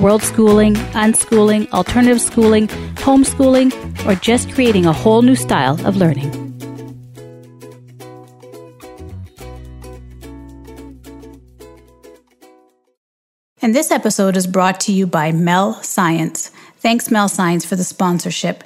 world schooling, unschooling, alternative schooling, homeschooling, or just creating a whole new style of learning. And this episode is brought to you by Mel Science. Thanks, Mel Science, for the sponsorship.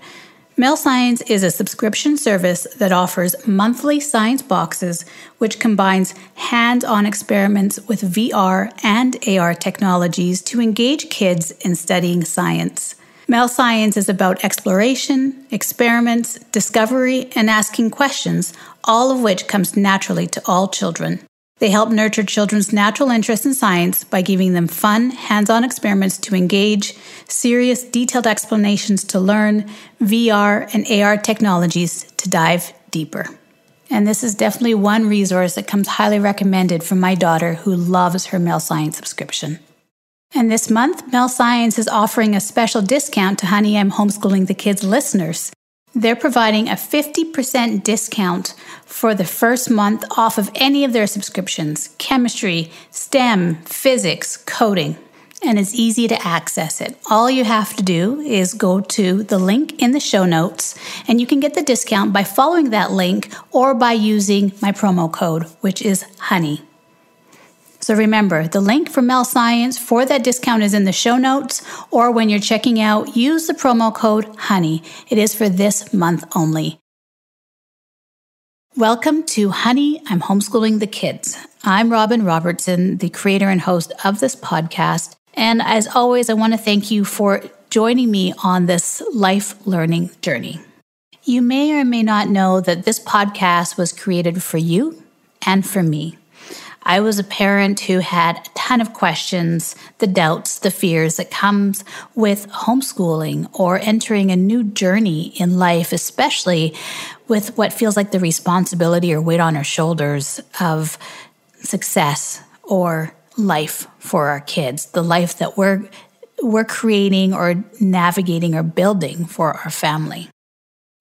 Mel Science is a subscription service that offers monthly science boxes, which combines hands on experiments with VR and AR technologies to engage kids in studying science. Mel Science is about exploration, experiments, discovery, and asking questions, all of which comes naturally to all children. They help nurture children's natural interest in science by giving them fun, hands on experiments to engage, serious, detailed explanations to learn, VR and AR technologies to dive deeper. And this is definitely one resource that comes highly recommended from my daughter who loves her Mel Science subscription. And this month, Mel Science is offering a special discount to Honey I'm Homeschooling the Kids listeners. They're providing a 50% discount for the first month off of any of their subscriptions chemistry, STEM, physics, coding. And it's easy to access it. All you have to do is go to the link in the show notes, and you can get the discount by following that link or by using my promo code, which is HONEY. So remember, the link for Mel Science for that discount is in the show notes, or when you're checking out, use the promo code HONEY. It is for this month only. Welcome to Honey, I'm Homeschooling the Kids. I'm Robin Robertson, the creator and host of this podcast. And as always, I want to thank you for joining me on this life learning journey. You may or may not know that this podcast was created for you and for me. I was a parent who had a ton of questions, the doubts, the fears that comes with homeschooling or entering a new journey in life, especially with what feels like the responsibility or weight on our shoulders of success or life for our kids, the life that we're we're creating or navigating or building for our family.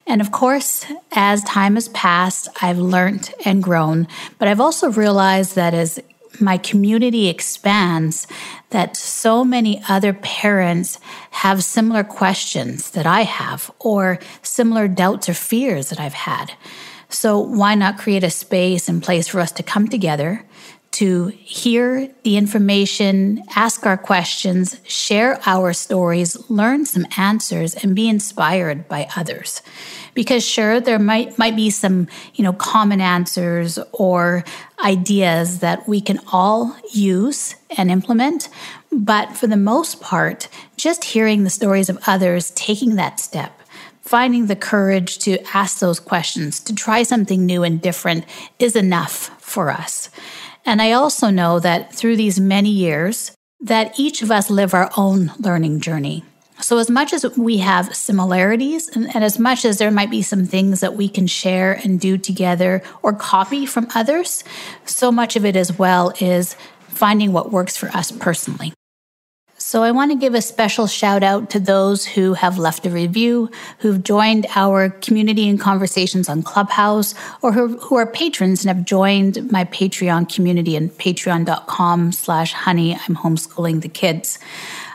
And of course, as time has passed, I've learned and grown, but I've also realized that as my community expands, that so many other parents have similar questions that I have, or similar doubts or fears that I've had. So, why not create a space and place for us to come together to hear the information, ask our questions, share our stories, learn some answers, and be inspired by others. Because sure, there might might be some, you know, common answers or ideas that we can all use and implement. But for the most part, just hearing the stories of others taking that step finding the courage to ask those questions, to try something new and different is enough for us. And I also know that through these many years, that each of us live our own learning journey. So, as much as we have similarities, and, and, as much as there might be some things that we can share and do together or copy from others, so much of it as well is finding what works for us personally. So I want to give a special shout out to those who have left a review, who've joined our community and conversations on Clubhouse, or who, who are patrons and have joined my Patreon community and patreon.com slash honey, I'm homeschooling the kids.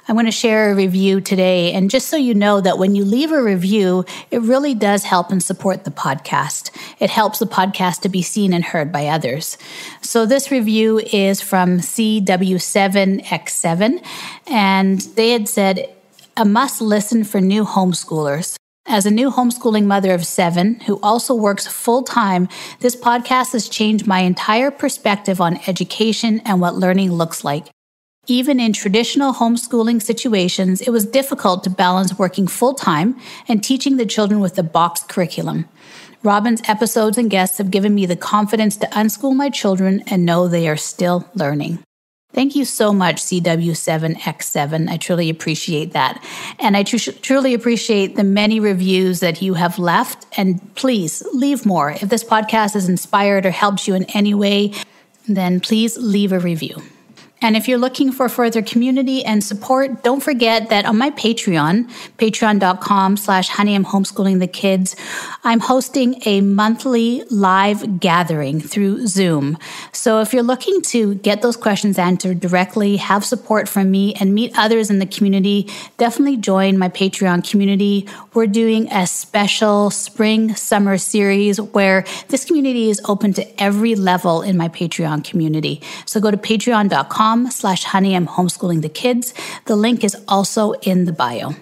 I'm going to share a review today. And just so you know that when you leave a review, it really does help and support the podcast. It helps the podcast to be seen and heard by others. So this review is from CW7X7, and they had said, a must listen for new homeschoolers. As a new homeschooling mother of seven who also works full time, this podcast has changed my entire perspective on education and what learning looks like. Even in traditional homeschooling situations, it was difficult to balance working full time and teaching the children with the boxed curriculum. Robin's episodes and guests have given me the confidence to unschool my children and know they are still learning. Thank you so much, CW7X7. I truly appreciate that. And I tr- truly appreciate the many reviews that you have left. And please leave more. If this podcast has inspired or helped you in any way, then please leave a review. And if you're looking for further community and support, don't forget that on my Patreon, patreon.com slash honey, I'm homeschooling the kids, I'm hosting a monthly live gathering through Zoom. So if you're looking to get those questions answered directly, have support from me, and meet others in the community, definitely join my Patreon community. We're doing a special spring summer series where this community is open to every level in my Patreon community. So go to patreon.com slash honey I'm homeschooling the kids. The link is also in the bio.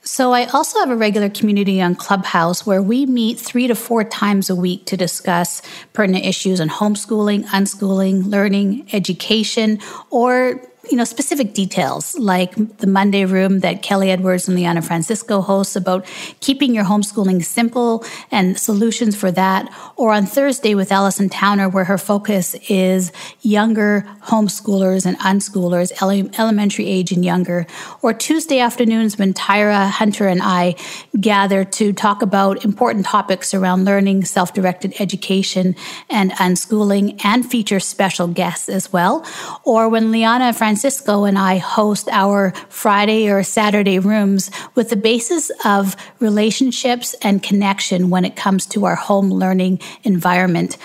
So, I also have a regular community on Clubhouse where we meet three to four times a week to discuss pertinent issues on homeschooling, unschooling, learning, education, or you know, specific details like the Monday room that Kelly Edwards and Liana Francisco hosts about keeping your homeschooling simple and solutions for that. Or on Thursday with Allison Towner, where her focus is younger homeschoolers and unschoolers, ele- elementary age and younger. Or Tuesday afternoons when Tyra Hunter and I gather to talk about important topics around learning, self directed education, and unschooling, and feature special guests as well. Or when Liana Francisco Francisco and I host our Friday or Saturday rooms with the basis of relationships and connection when it comes to our home learning environment.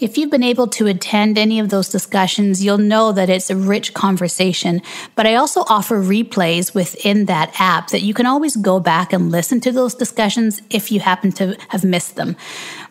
If you've been able to attend any of those discussions, you'll know that it's a rich conversation. But I also offer replays within that app that you can always go back and listen to those discussions if you happen to have missed them.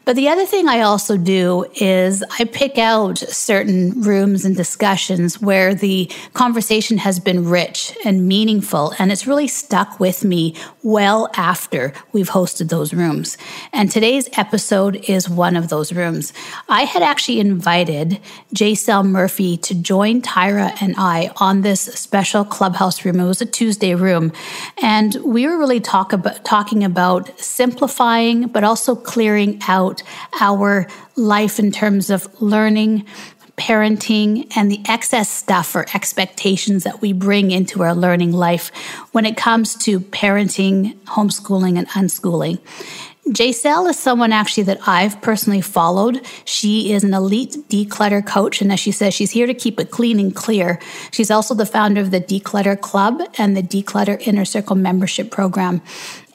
But the other thing I also do is I pick out certain rooms and discussions where the conversation has been rich and meaningful, and it's really stuck with me well after we've hosted those rooms. And today's episode is one of those rooms. I had actually invited Jaisel Murphy to join Tyra and I on this special clubhouse room. It was a Tuesday room, and we were really talk about, talking about simplifying, but also clearing out about our life in terms of learning, parenting, and the excess stuff or expectations that we bring into our learning life when it comes to parenting, homeschooling, and unschooling. Jaisel is someone actually that I've personally followed. She is an elite declutter coach, and as she says, she's here to keep it clean and clear. She's also the founder of the Declutter Club and the Declutter Inner Circle membership program.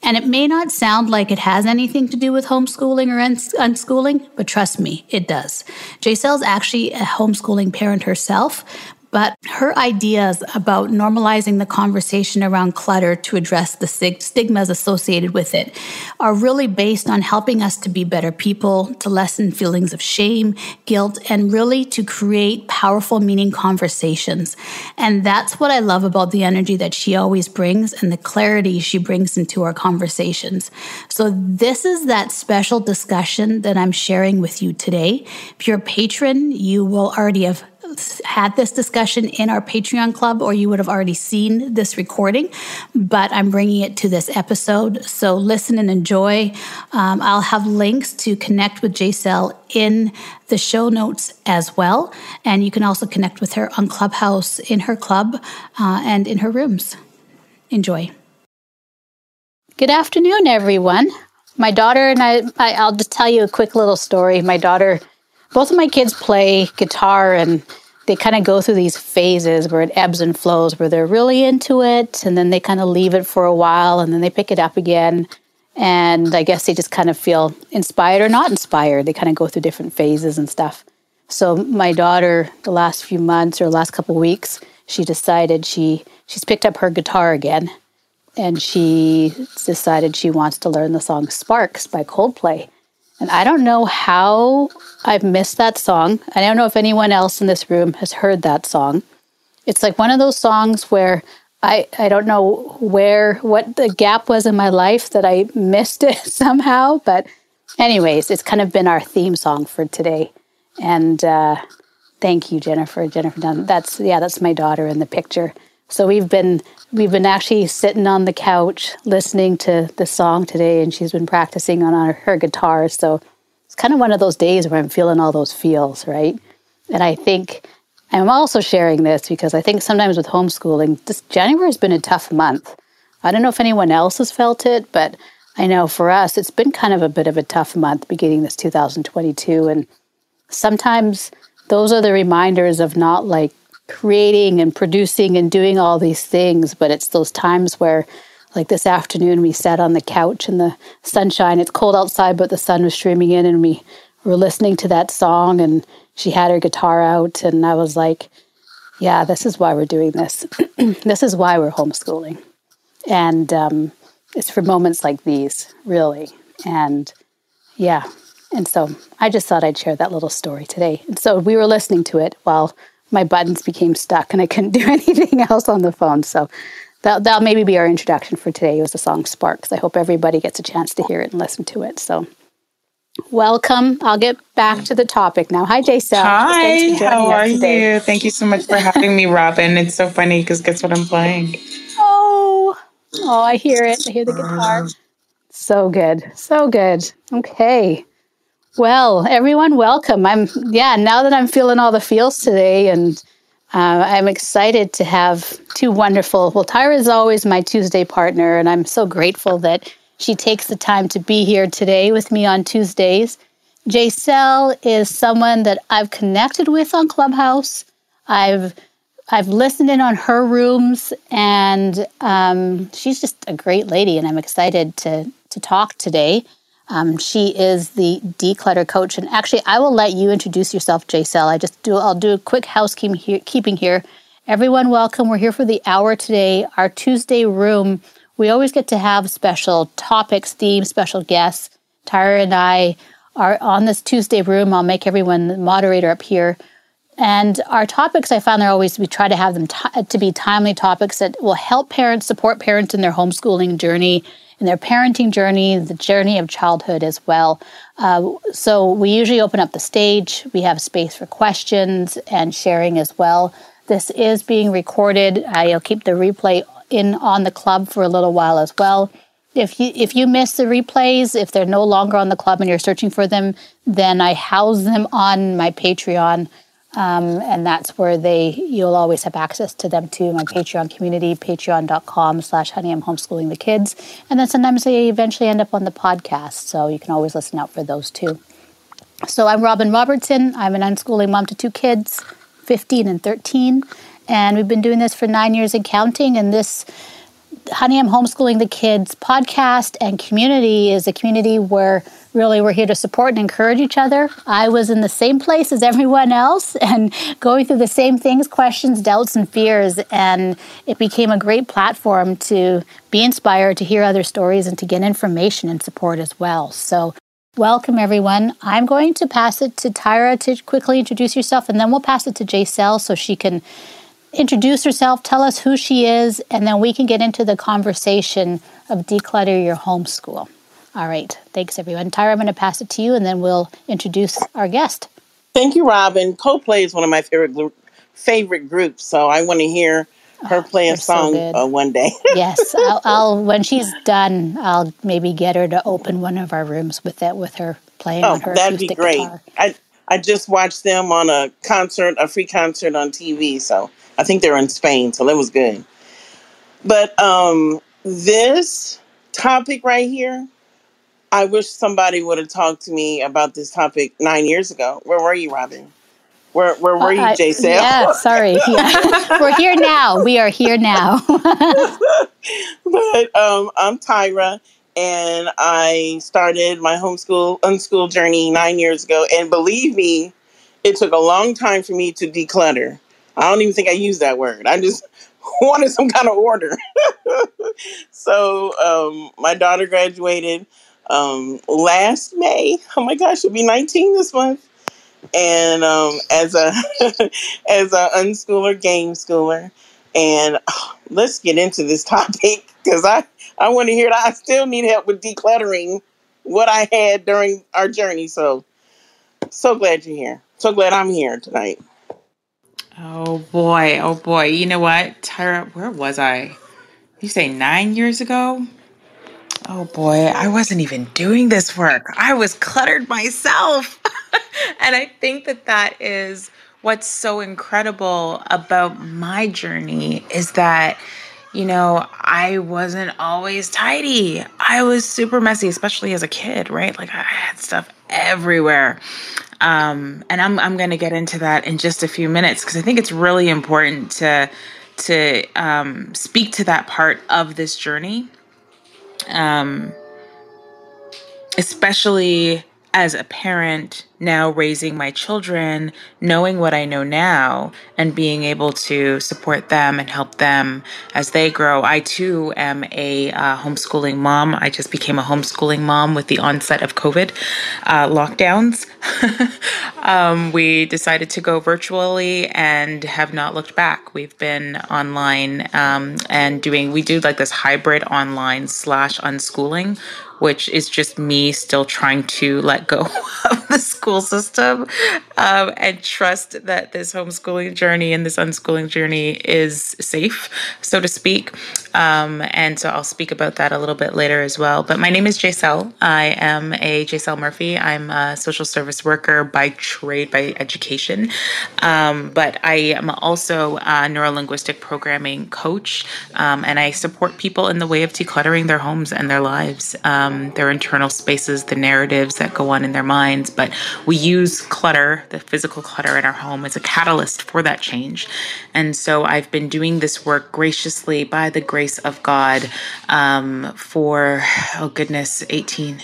And it may not sound like it has anything to do with homeschooling or unschooling, but trust me, it does. Jaisel's actually a homeschooling parent herself, but her ideas about normalizing the conversation around clutter to address the stigmas associated with it are really based on helping us to be better people, to lessen feelings of shame, guilt, and really to create powerful, meaning conversations. And that's what I love about the energy that she always brings and the clarity she brings into our conversations. So, this is that special discussion that I'm sharing with you today. If you're a patron, you will already have had this discussion in our Patreon club, or you would have already seen this recording, but I'm bringing it to this episode. So listen and enjoy. Um, I'll have links to connect with Jaisel in the show notes as well. And you can also connect with her on Clubhouse in her club uh, and in her rooms. Enjoy. Good afternoon, everyone. My daughter and I, I, I'll just tell you a quick little story. My daughter both of my kids play guitar and they kind of go through these phases where it ebbs and flows, where they're really into it and then they kind of leave it for a while and then they pick it up again. And I guess they just kind of feel inspired or not inspired. They kind of go through different phases and stuff. So my daughter, the last few months or last couple weeks, she decided she she's picked up her guitar again, and she decided she wants to learn the song "Sparks" by Coldplay. And I don't know how I've missed that song. I don't know if anyone else in this room has heard that song. It's like one of those songs where I, I don't know where, what the gap was in my life that I missed it somehow. But, anyways, it's kind of been our theme song for today. And uh, thank you, Jennifer. Jennifer Dunn. That's, yeah, that's my daughter in the picture. So we've been we've been actually sitting on the couch listening to the song today, and she's been practicing on her, her guitar. So it's kind of one of those days where I'm feeling all those feels, right? And I think I'm also sharing this because I think sometimes with homeschooling, this January has been a tough month. I don't know if anyone else has felt it, but I know for us, it's been kind of a bit of a tough month beginning this 2022. And sometimes those are the reminders of not like creating and producing and doing all these things, but it's those times where, like this afternoon, we sat on the couch in the sunshine. It's cold outside, but the sun was streaming in, and we were listening to that song. And she had her guitar out, and I was like, yeah, this is why we're doing this. this is why we're homeschooling. And um, it's for moments like these, really. And yeah. And so I just thought I'd share that little story today. And so we were listening to it while my buttons became stuck and I couldn't do anything else on the phone. So that, that'll maybe be our introduction for today. It was the song Sparks. I hope everybody gets a chance to hear it and listen to it. So welcome. I'll get back to the topic now. Hi, Jason. Hi, how are you? Thank you so much for having me, Robin. It's so funny because guess what I'm playing? Oh, oh, I hear it. I hear the guitar. Uh. So good. So good. Okay. Well, everyone, welcome. I'm, yeah, now that I'm feeling all the feels today, and uh, I'm excited to have two wonderful. Well, Tyra is always my Tuesday partner, and I'm so grateful that she takes the time to be here today with me on Tuesdays. Jaisel is someone that I've connected with on Clubhouse. I've I've listened in on her rooms, and um, she's just a great lady, and I'm excited to to talk today. Um, she is the declutter coach, and actually, I will let you introduce yourself, Jaisel. I just do. I'll do a quick housekeeping here. Here. Everyone, welcome. We're here for the hour today. Our Tuesday room. We always get to have special topics, themes, special guests. Tyra and I are on this Tuesday room. I'll make everyone the moderator up here. And our topics, I found, are always we try to have them t- to be timely topics that will help parents support parents in their homeschooling journey their parenting journey, the journey of childhood as well. Uh, so we usually open up the stage. We have space for questions and sharing as well. This is being recorded. I'll keep the replay in on the club for a little while as well. If you if you miss the replays, if they're no longer on the club and you're searching for them, then I house them on my Patreon um, and that's where they you'll always have access to them too my patreon community patreon.com slash honey i'm homeschooling the kids. And then sometimes they eventually end up on the podcast so you can always listen out for those too. So i'm robin robertson. I'm an unschooling mom to two kids 15 and 13 and we've been doing this for nine years and counting and this honey i'm homeschooling the kids podcast and community is a community where really we're here to support and encourage each other. I was in the same place as everyone else and going through the same things, questions, doubts, and fears. And it became a great platform to be inspired, to hear other stories, and to get information and support as well. So, welcome everyone. I'm going to pass it to Tyra to quickly introduce yourself, and then we'll pass it to Jaisel so she can introduce herself, tell us who she is, and then we can get into the conversation of declutter your homeschool. All right. Thanks, everyone. Tyra, I'm going to pass it to you and then we'll introduce our guest. Thank you, Robin. Coldplay is one of my favorite favorite groups, so I want to hear her oh, play a song so uh, one day. yes, I'll, I'll, when she's done, I'll maybe get her to open one of our rooms with that with her playing oh, on her that'd be great. Guitar. I I just watched them on a concert, a free concert on TV. So I think they're in Spain, so that was good. But um, this topic right here I wish somebody would have talked to me about this topic nine years ago. Where were you, Robin? Where where were uh, you, Jay Yeah, sorry. Yeah. We're here now. We are here now. but um, I'm Tyra, and I started my homeschool unschool journey nine years ago. And believe me, it took a long time for me to declutter. I don't even think I used that word. I just wanted some kind of order. so um, my daughter graduated um, last May. Oh my gosh, she'll be 19 this month. And um, as a as a unschooler, game schooler, and oh, let's get into this topic because I I want to hear that. I still need help with decluttering what I had during our journey. So so glad you're here. So glad I'm here tonight. Oh boy, oh boy. You know what, Tyra? Where was I? You say nine years ago? Oh boy, I wasn't even doing this work. I was cluttered myself. and I think that that is what's so incredible about my journey is that you know, I wasn't always tidy. I was super messy, especially as a kid, right? Like I had stuff everywhere. Um, and I'm I'm going to get into that in just a few minutes because I think it's really important to to um, speak to that part of this journey, um, especially as a parent now raising my children, knowing what I know now, and being able to support them and help them as they grow. I too am a uh, homeschooling mom. I just became a homeschooling mom with the onset of COVID uh, lockdowns. um, we decided to go virtually and have not looked back. We've been online um, and doing, we do like this hybrid online slash unschooling which is just me still trying to let go of the school system um, and trust that this homeschooling journey and this unschooling journey is safe, so to speak. Um, and so I'll speak about that a little bit later as well. But my name is Jaisel. I am a Jaisel Murphy. I'm a social service worker by trade, by education. Um, but I am also a neurolinguistic programming coach, um, and I support people in the way of decluttering their homes and their lives. Um, their internal spaces, the narratives that go on in their minds. But we use clutter, the physical clutter in our home, as a catalyst for that change. And so I've been doing this work graciously by the grace of God um, for, oh goodness, 18,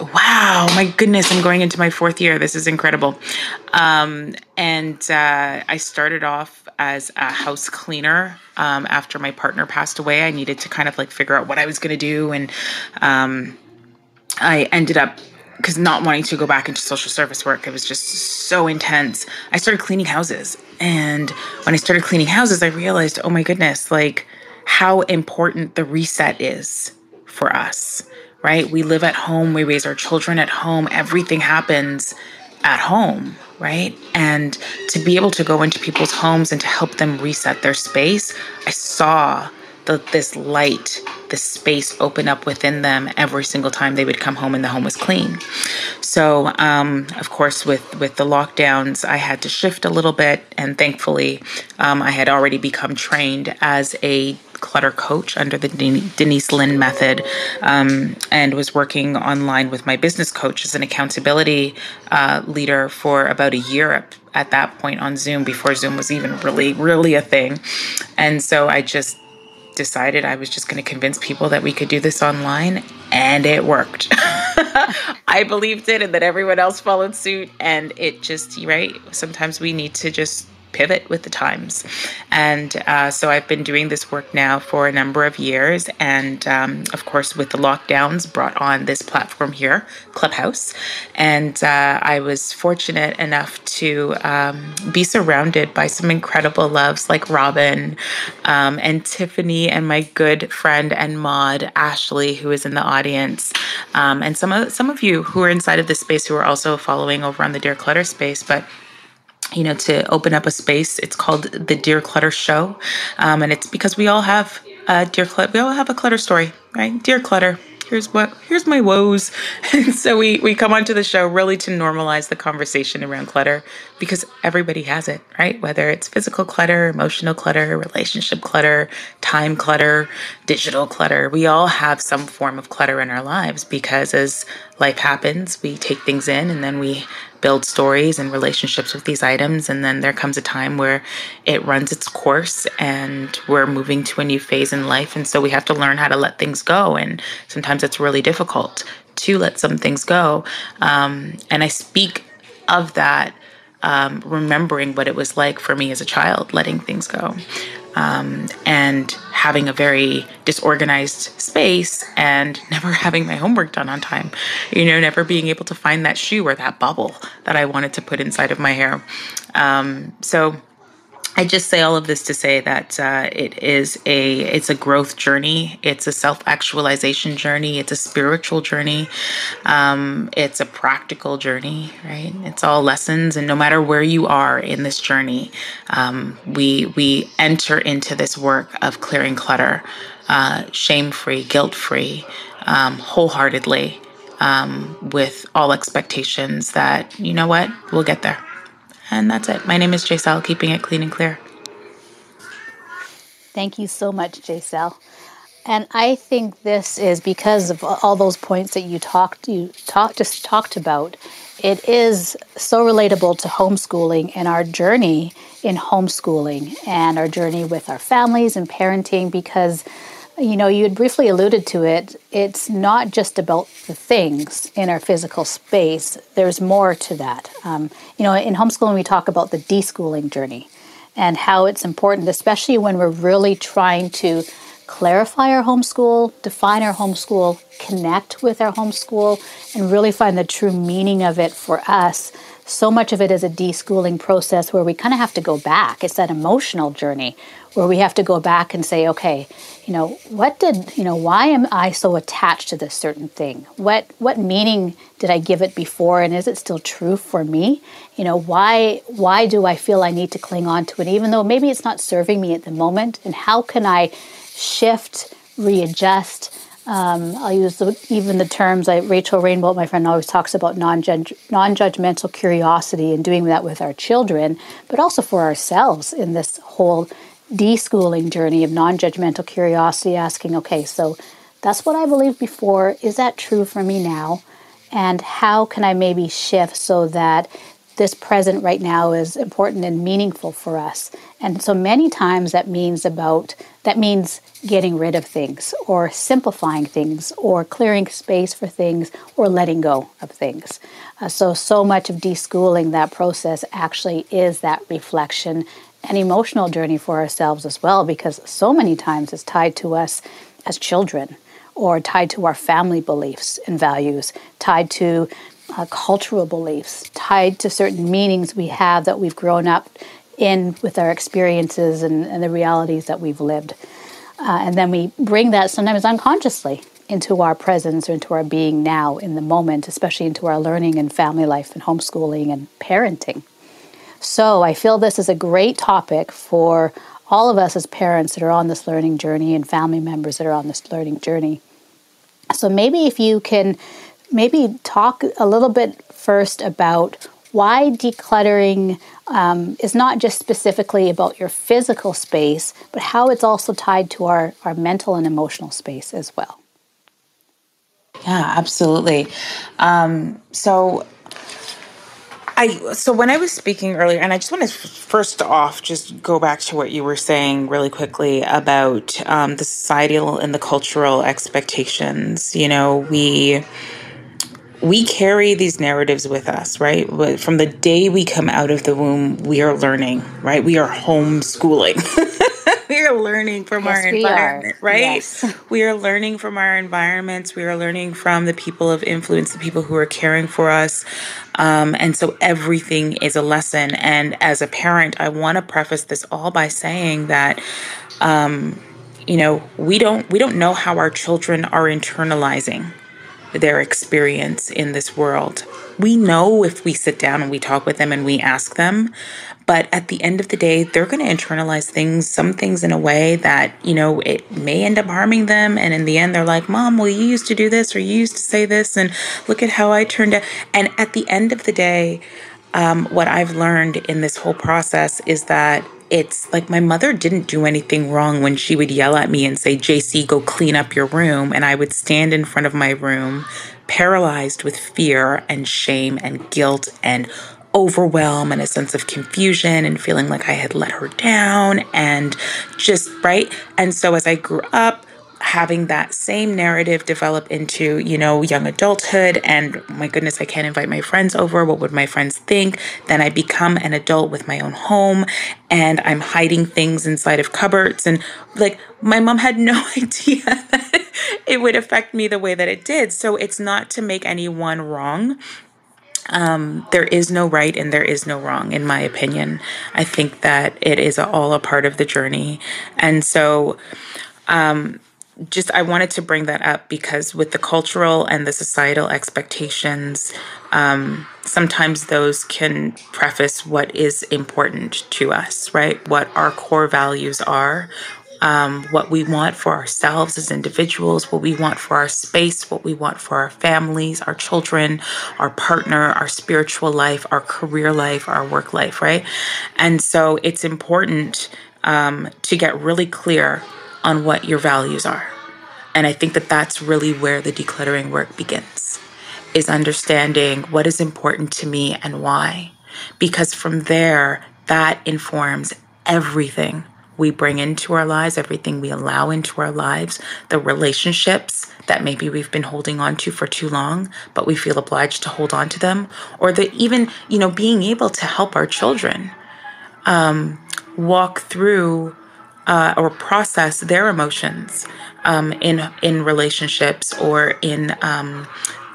wow my goodness i'm going into my fourth year. This is incredible. Um, and uh, i started off as a house cleaner um, after my partner passed away. I needed to kind of like figure out what i was going to do and um, i ended up because not wanting to go back into social service work it was just so intense. I started cleaning houses and when i started cleaning houses i realized oh my goodness like how important the reset is for us right? We live at home, we raise our children at home, everything happens at home, right? And to be able to go into people's homes and to help them reset their space, I saw the, this light, this space open up within them every single time they would come home and the home was clean. So, um, of course, with with the lockdowns, I had to shift a little bit, and thankfully, um, I had already become trained as a clutter coach under the Denise Linn method um, and was working online with my business coach as an accountability uh, leader for about a year at that point on Zoom before Zoom was even really, really a thing. And so I just decided I was just going to convince people that we could do this online, and it worked. I believed it, and that everyone else followed suit. And it just, right? Sometimes we need to just pivot with the times. And uh, so I've been doing this work now for a number of years. And um, of course, with the lockdowns, brought on this platform here, Clubhouse. And uh, I was fortunate enough to um, be surrounded by some incredible loves like Robin um, and Tiffany and my good friend and mod Ashley, who is in the audience, um, and some of some of you who are inside of this space who are also following over on the Dear Clutter space. But you know, to open up a space. It's called the Dear Clutter Show, um, and it's because we all have a dear clutter. We all have a clutter story, right? Dear Clutter. Here's what here's my woes, and so we we come onto the show really to normalize the conversation around clutter because everybody has it, right? Whether it's physical clutter, emotional clutter, relationship clutter, time clutter, digital clutter, we all have some form of clutter in our lives because as life happens, we take things in and then we build stories and relationships with these items. And then there comes a time where it runs its course and we're moving to a new phase in life. And so we have to learn how to let things go. And sometimes it's really difficult to let some things go. Um, and I speak of that. Um, remembering what it was like for me as a child, letting things go um, and having a very disorganized space and never having my homework done on time. You know, never being able to find that shoe or that bubble that I wanted to put inside of my hair. Um, so I just say all of this to say that uh, it is a it's a growth journey. It's a self actualization journey. It's a spiritual journey. Um, it's a practical journey, right? It's all lessons, and no matter where you are in this journey, um, we we enter into this work of clearing clutter, uh, shame free, guilt free, um, wholeheartedly, um, with all expectations that you know what we'll get there And that's it. My name is Jaisel, keeping it clean and clear. Thank you so much, Jaisel. And I think this is because of all those points that you talked you talked just talked about. It is so relatable to homeschooling and our journey in homeschooling and our journey with our families and parenting because you know you had briefly alluded to it. It's not just about the things in our physical space. There's more to that. Um, you know in homeschooling we talk about the deschooling journey and how it's important especially when we're really trying to clarify our homeschool, define our homeschool, connect with our homeschool, and really find the true meaning of it for us. So much of it is a deschooling process where we kind of have to go back. It's that emotional journey where we have to go back and say, okay, you know, what did, you know, why am I so attached to this certain thing? What what meaning did I give it before and is it still true for me? You know, why why do I feel I need to cling on to it even though maybe it's not serving me at the moment? And how can I shift, readjust. Um, I'll use the, even the terms like Rachel Rainbolt, my friend, always talks about non judgmental curiosity and doing that with our children, but also for ourselves in this whole deschooling journey of non judgmental curiosity, asking, okay, so that's what I believed before. Is that true for me now? And how can I maybe shift so that this present right now is important and meaningful for us. And so many times that means about that means getting rid of things or simplifying things or clearing space for things or letting go of things. Uh, so so much of deschooling that process actually is that reflection and emotional journey for ourselves as well because so many times it's tied to us as children or tied to our family beliefs and values, tied to uh, cultural beliefs tied to certain meanings we have that we've grown up in with our experiences and, and the realities that we've lived. Uh, and then we bring that sometimes unconsciously into our presence or into our being now in the moment, especially into our learning and family life and homeschooling and parenting. So I feel this is a great topic for all of us as parents that are on this learning journey and family members that are on this learning journey. So maybe if you can maybe talk a little bit first about why decluttering um, is not just specifically about your physical space, but how it's also tied to our, our mental and emotional space as well. Yeah, absolutely. Um, so, I so when I was speaking earlier, and I just want to first off just go back to what you were saying really quickly about um, the societal and the cultural expectations. You know, we we carry these narratives with us, right? But From the day we come out of the womb, we are learning, right? We are homeschooling. we are learning from yes, our environment, right? Yes. we are learning from our environments. We are learning from the people of influence, the people who are caring for us. Um, and so everything is a lesson. And as a parent, I want to preface this all by saying that. Um, you know we don't we don't know how our children are internalizing their experience in this world. We know if we sit down and we talk with them and we ask them, but at the end of the day, they're going to internalize things, some things in a way that, you know, it may end up harming them. And in the end, they're like, Mom, well, you used to do this or you used to say this, and look at how I turned out. And at the end of the day, um, what I've learned in this whole process is that it's like my mother didn't do anything wrong when she would yell at me and say, JC, go clean up your room. And I would stand in front of my room, paralyzed with fear and shame and guilt and overwhelm and a sense of confusion and feeling like I had let her down and just, right? And so as I grew up, having that same narrative develop into, you know, young adulthood and my goodness, I can't invite my friends over. What would my friends think? Then I become an adult with my own home and I'm hiding things inside of cupboards. And like my mom had no idea that it would affect me the way that it did. So it's not to make anyone wrong. Um, there is no right and there is no wrong, in my opinion. I think that it is all a part of the journey. And so, um, just I wanted to bring that up because with the cultural and the societal expectations, um, sometimes those can preface what is important to us, right? What our core values are. um, what we want for ourselves as individuals, what we want for our space, what we want for our families, our children, our partner, our spiritual life, our career life, our work life, right? And so it's important um, to get really clear on what your values are. And I think that that's really where the decluttering work begins is understanding what is important to me and why. Because from there, that informs everything we bring into our lives, everything we allow into our lives, the relationships that maybe we've been holding on to for too long, but we feel obliged to hold on to them, or the even, you know, being able to help our children um, walk through uh, or process their emotions um, in in relationships or in um,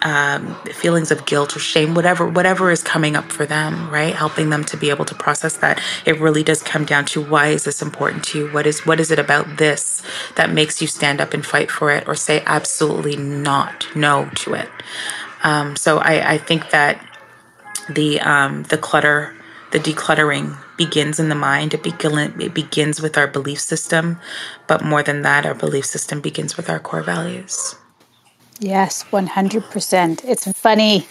um, feelings of guilt or shame, whatever whatever is coming up for them, right? Helping them to be able to process that. It really does come down to why is this important to you? What is what is it about this that makes you stand up and fight for it, or say absolutely not no to it? Um, so I, I think that the um, the clutter, the decluttering begins in the mind. It, begin, it begins with our belief system, but more than that, our belief system begins with our core values. Yes, 100%. It's funny.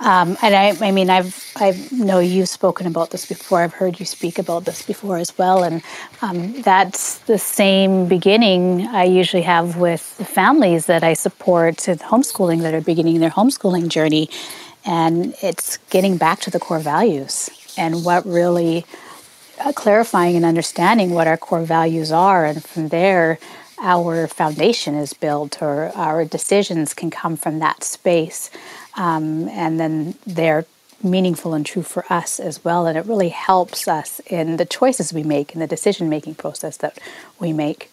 Um, and I, I mean, I've, I know you've spoken about this before. I've heard you speak about this before as well. And um, that's the same beginning I usually have with the families that I support in homeschooling that are beginning their homeschooling journey. And it's getting back to the core values and what really uh, clarifying and understanding what our core values are. And from there, our foundation is built or our decisions can come from that space. Um, and then they're meaningful and true for us as well. And it really helps us in the choices we make in the decision making process that we make.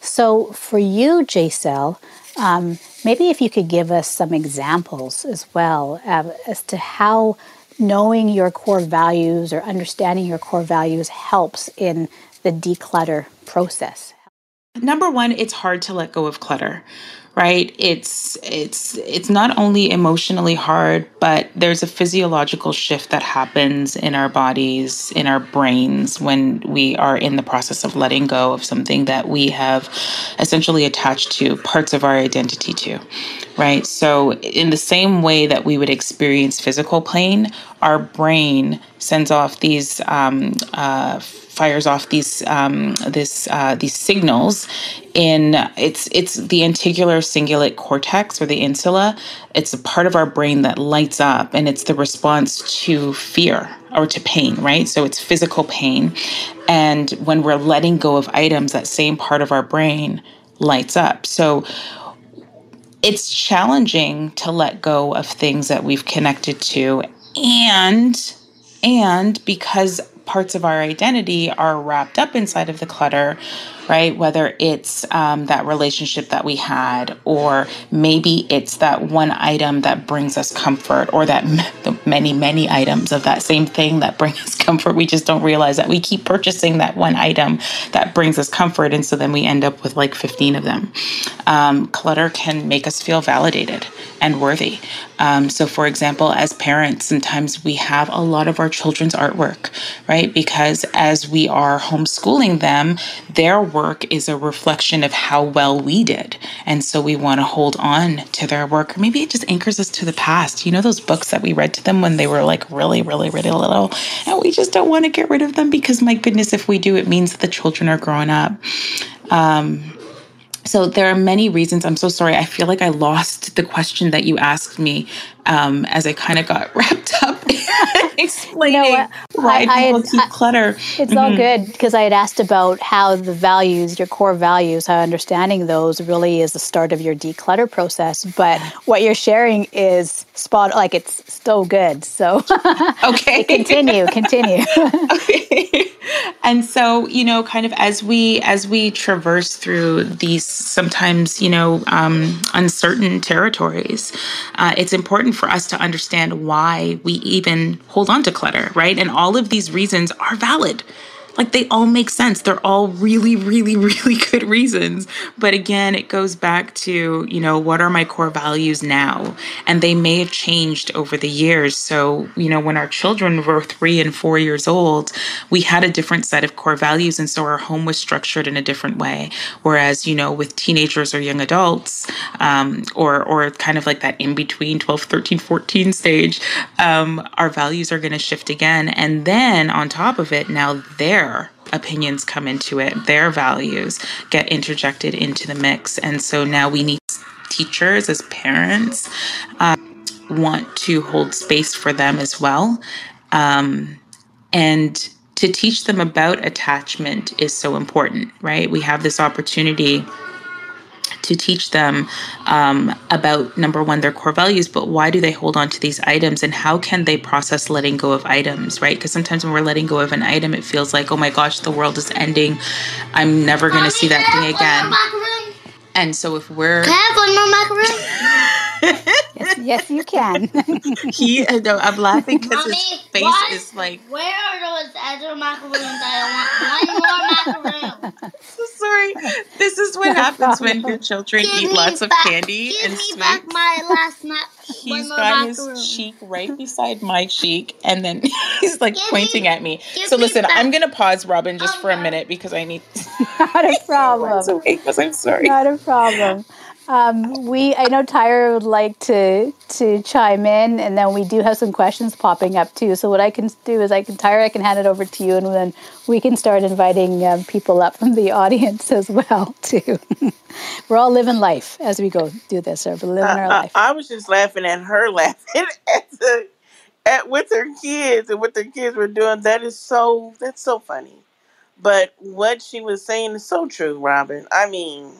So, for you, Jaisel, um, maybe if you could give us some examples as well uh, as to how knowing your core values or understanding your core values helps in the declutter process. Number one it's hard to let go of clutter right? It's it's it's not only emotionally hard but there's a physiological shift that happens in our bodies in our brains when we are in the process of letting go of something that we have essentially attached to parts of our identity to right? So in the same way that we would experience physical pain our brain sends off these um, uh, fires off these um, this uh, these signals in it's it's the anterior cingulate cortex or the insula. It's a part of our brain that lights up, and it's the response to fear or to pain, right? So it's physical pain, and when we're letting go of items, that same part of our brain lights up. So it's challenging to let go of things that we've connected to and and because parts of our identity are wrapped up inside of the clutter, right? Whether it's um, that relationship that we had, or maybe it's that one item that brings us comfort, or that m- many, many items of that same thing that bring us comfort. We just don't realize that we keep purchasing that one item that brings us comfort. And so then we end up with like 15 of them. Um, clutter can make us feel validated and worthy. Um, so, for example, as parents, sometimes we have a lot of our children's artwork, right? Because as we are homeschooling them, their work is a reflection of how well we did. And so we want to hold on to their work. Or maybe it just anchors us to the past. You know, those books that we read to them when they were like really, really, really little, and we just don't want to get rid of them because, my goodness, if we do, it means that the children are growing up. Um, so there are many reasons. I'm so sorry. I feel like I lost the question that you asked me um, as I kind of got wrapped up explaining you know why I, people I, keep I, clutter. It's mm-hmm. all good because I had asked about how the values, your core values, how understanding those really is the start of your declutter process. But what you're sharing is spot like it's so good. So okay, continue, continue. okay. And so you know, kind of as we as we traverse through these sometimes you know um, uncertain territories, uh, it's important for us to understand why we even hold on to clutter, right? And all of these reasons are valid. Like they all make sense. They're all really, really, really good reasons. But again, it goes back to, you know, what are my core values now? And they may have changed over the years. So, you know, when our children were three and four years old, we had a different set of core values. And so our home was structured in a different way. Whereas, you know, with teenagers or young adults, um, or, or kind of like that in between 12, 13, 14 stage, um, our values are going to shift again. And then on top of it, now they're their opinions come into it, their values get interjected into the mix. And so now we need teachers as parents um, want to hold space for them as well. Um, and to teach them about attachment is so important, right? We have this opportunity to teach them um, about number one their core values but why do they hold on to these items and how can they process letting go of items right? Because sometimes when we're letting go of an item it feels like oh my gosh the world is ending. I'm never going to see that thing again. and so if we're can I have one more macaroon yes, yes, you can. he, uh, no, I'm laughing because his face what? is like. Where are those other macaroons? I want one more macaroon. So sorry. This is what no happens problem. when your children give eat lots back, of candy and sweets. back my last ma- He's got macaroon. his cheek right beside my cheek, and then he's like give pointing me, at me. So listen, back. I'm gonna pause, Robin, just oh, for a minute because I need. Not a oh, problem. Okay, Because I'm sorry. Not a problem. Um, we, I know Tyra would like to to chime in, and then we do have some questions popping up too. So what I can do is I can Tyra, I can hand it over to you, and then we can start inviting um, people up from the audience as well too. we're all living life as we go do this. We're living our life. I, I was just laughing at her laughing at the at with her kids and what their kids were doing. That is so that's so funny. But what she was saying is so true, Robin. I mean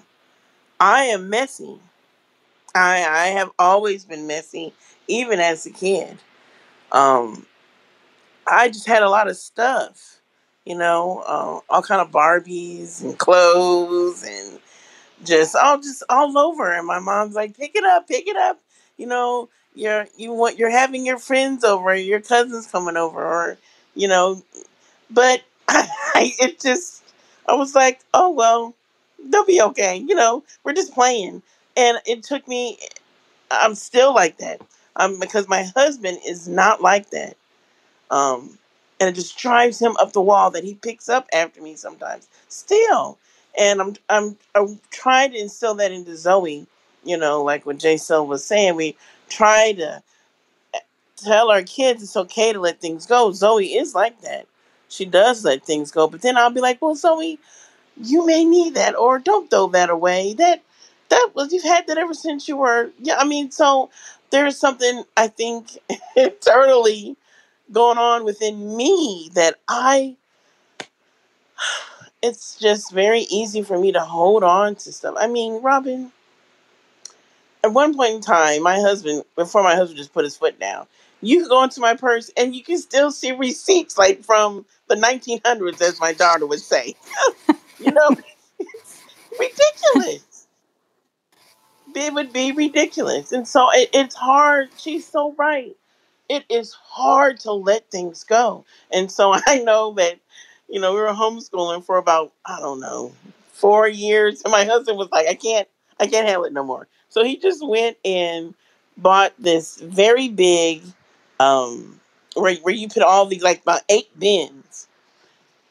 I am messy. I I have always been messy, even as a kid. Um, I just had a lot of stuff, you know, uh, all kind of Barbies and clothes and just all just all over. And my mom's like, "Pick it up, pick it up." You know, you're you want you're having your friends over, your cousins coming over, or you know, but I, it just I was like, "Oh well." They'll be okay. You know, we're just playing. And it took me, I'm still like that. Um, because my husband is not like that. Um, and it just drives him up the wall that he picks up after me sometimes. Still. And I'm I'm I'm trying to instill that into Zoe, you know, like what Jaisel was saying. We try to eh, tell our kids it's okay to let things go. Zoe is like that. She does let things go. But then I'll be like, well, Zoe, you may need that or don't throw that away. That that was you've had that ever since you were yeah i mean so there's something i think internally going on within me that i it's just very easy for me to hold on to stuff. I mean robin at one point in time my husband before my husband just put his foot down you can go into my purse and you can still see receipts like from the 1900s as my daughter would say You know, it's ridiculous. It would be ridiculous. And so it, it's hard. She's so right. It is hard to let things go. And so I know that, you know, we were homeschooling for about, I don't know, four years. And my husband was like, I can't, I can't handle it no more. So he just went and bought this very big, um, where, where you put all these, like about eight bins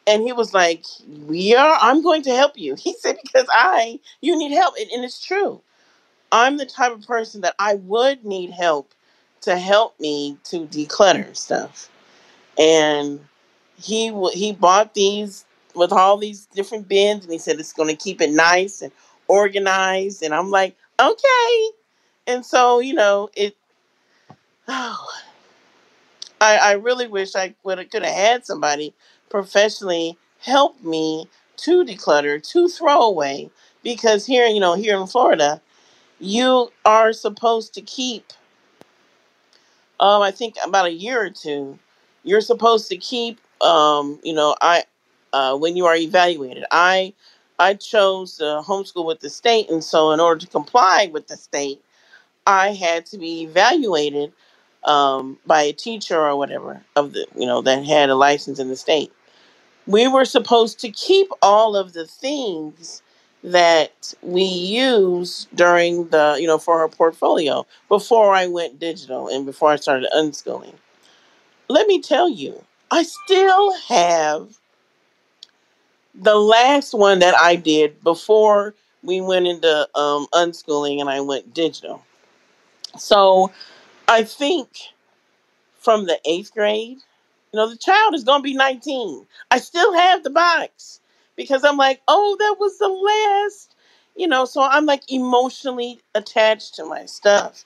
and he was like, "We are. I'm going to help you." He said, "Because I, you need help," and, and it's true. I'm the type of person that I would need help to help me to declutter stuff, and he he bought these with all these different bins, and he said it's going to keep it nice and organized. And I'm like, okay. And so you know it. Oh, I I really wish I would could have had somebody professionally help me to declutter, to throw away. Because here, you know, here in Florida, you are supposed to keep, um, I think about a year or two, you're supposed to keep, um, you know, I, uh, when you are evaluated. I, I chose to homeschool with the state, and so in order to comply with the state, I had to be evaluated um, by a teacher or whatever of the, you know, that had a license in the state. We were supposed to keep all of the things that we use during the, you know, for her portfolio before I went digital and before I started unschooling. Let me tell you, I still have the last one that I did before we went into um, unschooling and I went digital. So I think from the eighth grade, you know, the child is going to be 19. I still have the box because I'm like, oh, that was the last, you know, so I'm like emotionally attached to my stuff,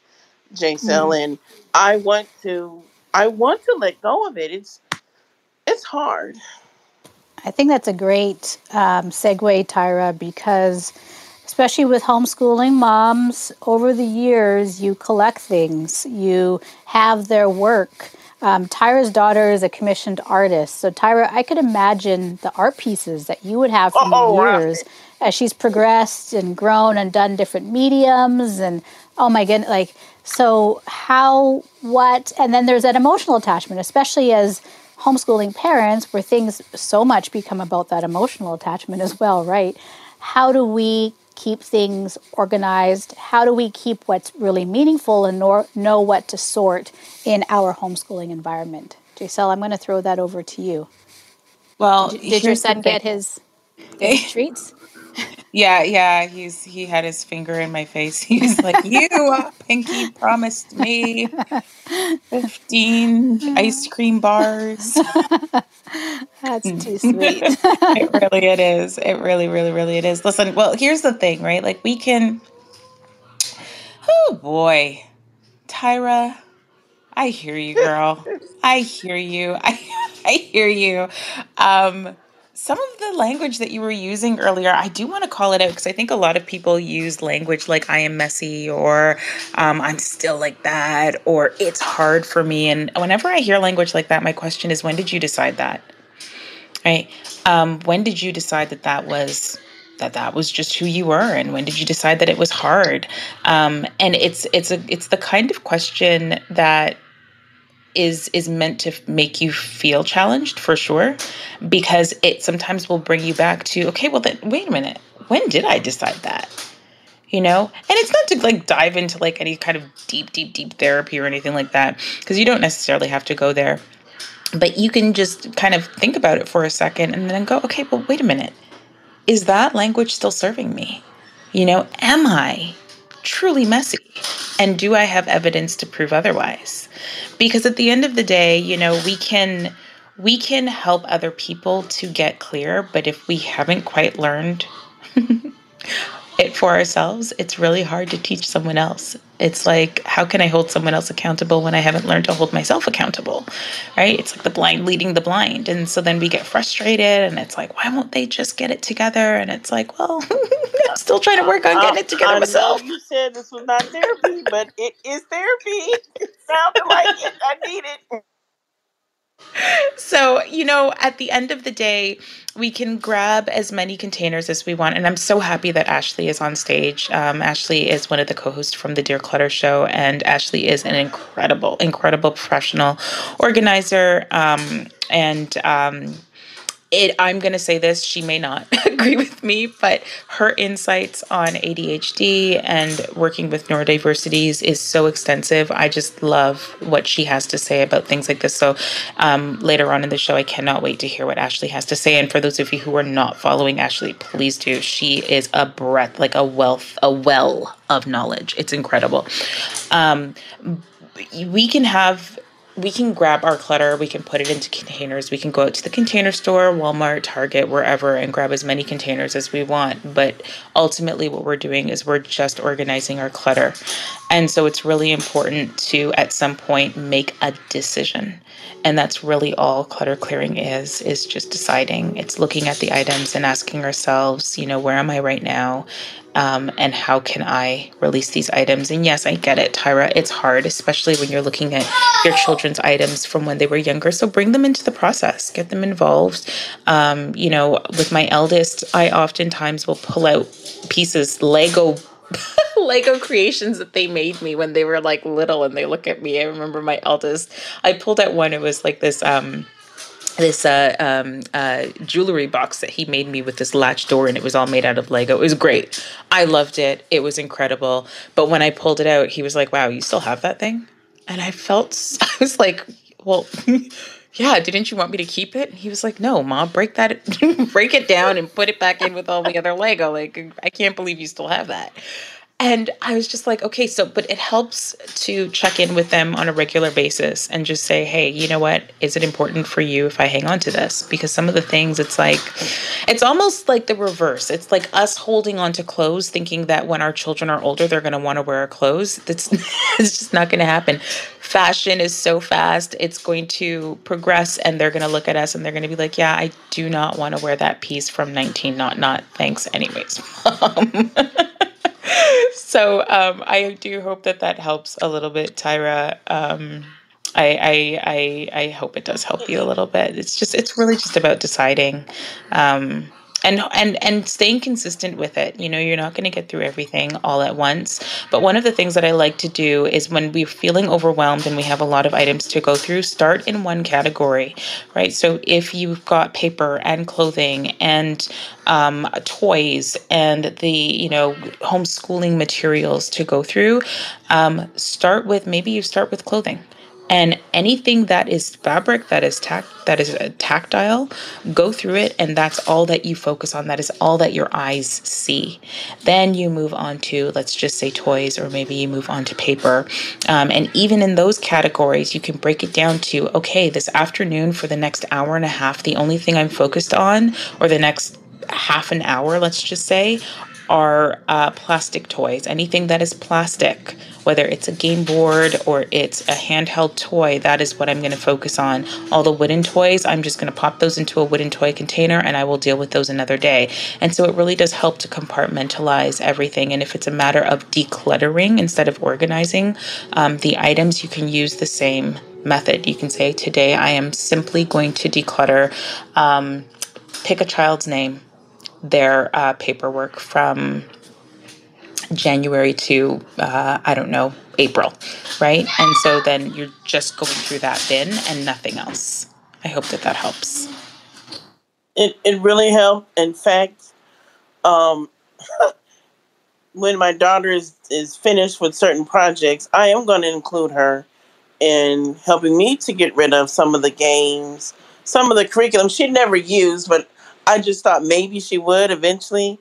Jaisel, Mm. and I want to, I want to let go of it. It's, it's hard. I think that's a great um, segue, Tyra, because especially with homeschooling moms, over the years, you collect things, you have their work. Um, Tyra's daughter is a commissioned artist. So, Tyra, I could imagine the art pieces that you would have from Oh, the wow. years as she's progressed and grown and done different mediums. And oh my goodness, like, so how, what, and then there's that emotional attachment, especially as homeschooling parents where things so much become about that emotional attachment as well, right? How do we keep things organized? How do we keep what's really meaningful and nor- know what to sort in our homeschooling environment? Jaisel, I'm going to throw that over to you. Well, Did your son get his, his treats? Yeah, yeah, he's he had his finger in my face. He was like, "You, Pinky, promised me fifteen ice cream bars." That's too sweet. it really it is. It really, really, really it is. Listen, well, here's the thing, right? Like we can. Oh boy, Tyra, I hear you, girl. I hear you. I I hear you. Um, some of the language that you were using earlier, I do want to call it out because I think a lot of people use language like "I am messy" or um, "I'm still like that" or "It's hard for me." And whenever I hear language like that, my question is, when did you decide that? Right? Um, when did you decide that that was that that was just who you were and when did you decide that it was hard um, and it's it's a it's the kind of question that is is meant to make you feel challenged for sure because it sometimes will bring you back to okay well then wait a minute when did i decide that? You know? And it's not to like dive into like any kind of deep deep deep therapy or anything like that because you don't necessarily have to go there but you can just kind of think about it for a second and then go okay well wait a minute is that language still serving me? You know am i truly messy? And do i have evidence to prove otherwise? Because at the end of the day you know we can we can help other people to get clear but if we haven't quite learned it for ourselves it's really hard to teach someone else it's like how can i hold someone else accountable when i haven't learned to hold myself accountable right it's like the blind leading the blind and so then we get frustrated and it's like why won't they just get it together and it's like well i'm still trying to work on getting it together I, myself you said this was not therapy, but it is therapy. It sounded like it. I need it. So, you know, at the end of the day, we can grab as many containers as we want. And I'm so happy that Ashley is on stage. Um, Ashley is one of the co hosts from the Dear Clutter Show, and Ashley is an incredible, incredible professional organizer. Um, and, um, it i'm going to say this she may not agree with me but her insights on adhd and working with neurodiversities is so extensive. I just love what she has to say about things like this. So um, later on in the show i cannot wait to hear what ashley has to say. And for those of you who are not following ashley please do. She is a breath like a wealth a well of knowledge. It's incredible. Um, we can have we can grab our clutter, we can put it into containers, we can go out to the container store, Walmart, Target, wherever, and grab as many containers as we want. But ultimately, what we're doing is we're just organizing our clutter. And so it's really important to, at some point, make a decision. And that's really all clutter clearing is, is just deciding. It's looking at the items and asking ourselves, you know, where am I right now? Um, and how can I release these items? And yes, I get it, Tyra. It's hard, especially when you're looking at your children's items from when they were younger. So bring them into the process, get them involved. Um, you know, with my eldest, I oftentimes will pull out pieces, Lego. Lego creations that they made me when they were like little and they look at me. I remember my eldest, I pulled out one, it was like this um this uh, um, uh, jewelry box that he made me with this latch door, and it was all made out of Lego. It was great. I loved it. It was incredible. But when I pulled it out, he was like, "Wow, you still have that thing?" And I felt I was like, "Well." yeah, didn't you want me to keep it? And he was like, no, mom, break that, break it down and put it back in with all the other Lego. Like, I can't believe you still have that. And I was just like, okay, so, but it helps to check in with them on a regular basis and just say, hey, you know what? Is it important for you if I hang on to this? Because some of the things, it's like, it's almost like the reverse. It's like us holding on to clothes, thinking that when our children are older, they're going to want to wear our clothes. That's it's just not going to happen. Fashion is so fast, it's going to progress, and they're going to look at us and they're going to be like, yeah, I do not want to wear that piece from 19, not, not, thanks, anyways. so um, I do hope that that helps a little bit, Tyra. Um, I, I, I I hope it does help you a little bit. It's just it's really just about deciding. Um, and and and staying consistent with it. You know you're not going to get through everything all at once. But one of the things that i like to do is when we're feeling overwhelmed and we have a lot of items to go through start in one category right? So if you've got paper and clothing and um, toys and the you know homeschooling materials to go through um, start with maybe you start with clothing and anything that is fabric that is tact that is uh, tactile go through it and that's all that you focus on. That is all that your eyes see. Then you move on to let's just say toys or maybe you move on to paper. Um, and even in those categories you can break it down to okay this afternoon for the next hour and a half the only thing i'm focused on or the next half an hour let's just say are uh, plastic toys anything that is plastic whether it's a game board or it's a handheld toy, that is what I'm going to focus on. All the wooden toys, I'm just going to pop those into a wooden toy container and I will deal with those another day. And so it really does help to compartmentalize everything. And if it's a matter of decluttering instead of organizing um, the items, you can use the same method. You can say, Today I am simply going to declutter. Um, pick a child's name, their uh, paperwork from January to, uh, I don't know, April, right? And so then you're just going through that bin and nothing else. I hope that that helps. It, it really helped. In fact, um, when my daughter is, is finished with certain projects, I am going to include her in helping me to get rid of some of the games, some of the curriculum she'd never used, but I just thought maybe she would eventually.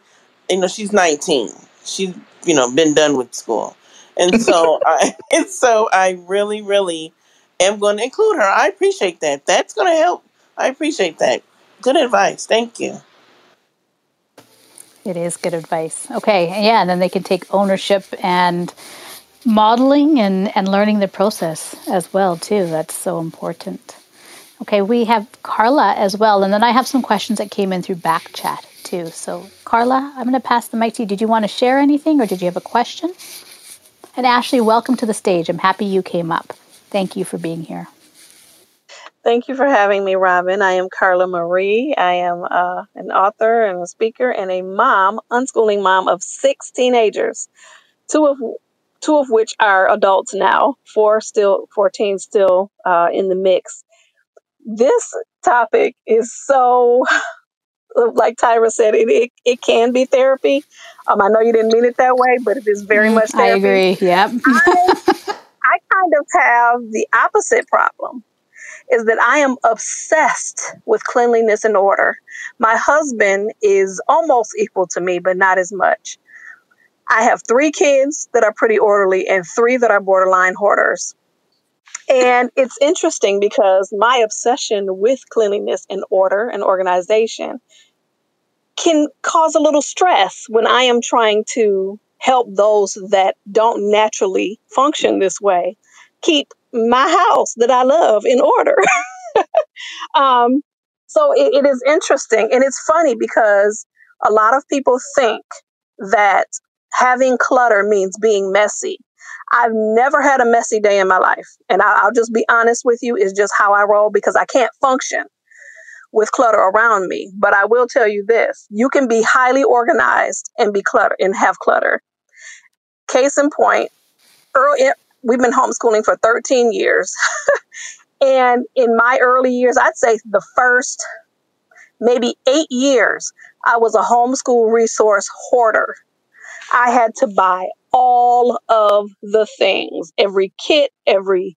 You know, she's 19. She's you know been done with school, and so I and so I really really am going to include her. I appreciate that. That's going to help. I appreciate that. Good advice. Thank you. It is good advice. Okay, yeah, and then they can take ownership and modeling and, and learning the process as well too. That's so important. Okay, we have Carla as well, and then I have some questions that came in through back chat too. So, Carla, I'm going to pass the mic to you. Did you want to share anything or did you have a question? And Ashley, welcome to the stage. I'm happy you came up. Thank you for being here. Thank you for having me, Robin. I am Carla Marie. I am uh, an author and a speaker and a mom, unschooling mom of six teenagers, two of two of which are adults now, four still, 14 still uh, in the mix. This topic is so like Tyra said, it, it, it can be therapy. Um, I know you didn't mean it that way, but it is very mm, much therapy. I agree. Yep. I, I kind of have the opposite problem is that I am obsessed with cleanliness and order. My husband is almost equal to me, but not as much. I have three kids that are pretty orderly and three that are borderline hoarders. And it's interesting because my obsession with cleanliness and order and organization can cause a little stress when I am trying to help those that don't naturally function this way keep my house that I love in order. um, so it, it is interesting and it's funny because a lot of people think that having clutter means being messy. I've never had a messy day in my life. And I, will just be honest with you, it's just how I roll because I can't function with clutter around me. But I will tell you this you can be highly organized and be clutter and have clutter. Case in point, early, eh, we've been homeschooling for 13 years. And in my early years, I'd say the first maybe eight years, I was a homeschool resource hoarder. I had to buy all of the things, every kit, every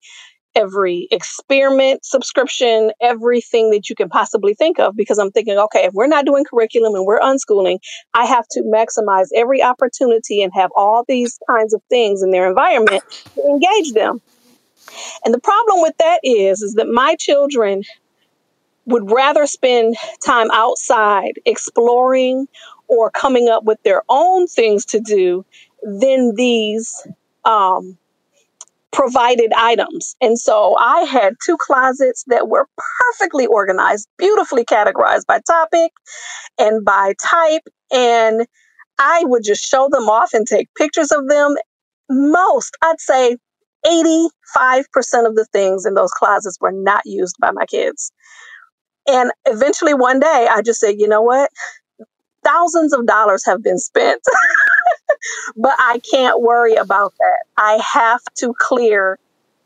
every experiment subscription, everything that you can possibly think of because I'm thinking, okay, if we're not doing curriculum and we're unschooling, I have to maximize every opportunity and have all these kinds of things in their environment to engage them. And the problem with that is is that my children would rather spend time outside exploring or coming up with their own things to do than these um, provided items. And so I had two closets that were perfectly organized, beautifully categorized by topic and by type. And I would just show them off and take pictures of them. Most, I'd say 85% of the things in those closets were not used by my kids. And eventually one day I just said, you know what? Thousands of dollars have been spent. but I can't worry about that. I have to clear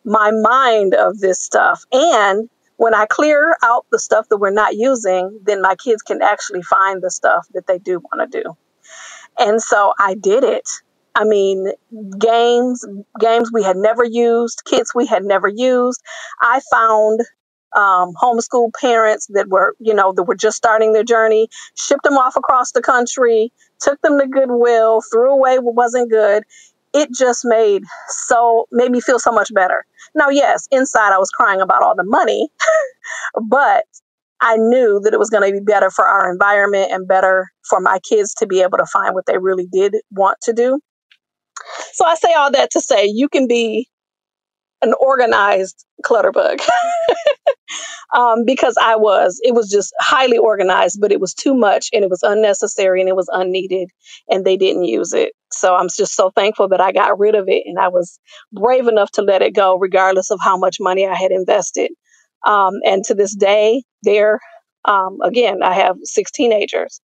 my mind of this stuff. And when I clear out the stuff that we're not using, then my kids can actually find the stuff that they do want to do. And so I did it. I mean, games, games we had never used, kits we had never used. I found um, homeschool parents that were, you know, that were just starting their journey, shipped them off across the country, took them to Goodwill, threw away what wasn't good. It just made so made me feel so much better. Now, yes, inside I was crying about all the money, but I knew that it was going to be better for our environment and better for my kids to be able to find what they really did want to do. So I say all that to say you can be an organized clutterbug um, because I was. It was just highly organized, but it was too much and it was unnecessary and it was unneeded and they didn't use it. So I'm just so thankful that I got rid of it and I was brave enough to let it go, regardless of how much money I had invested. Um, and to this day, there, um, again, I have six teenagers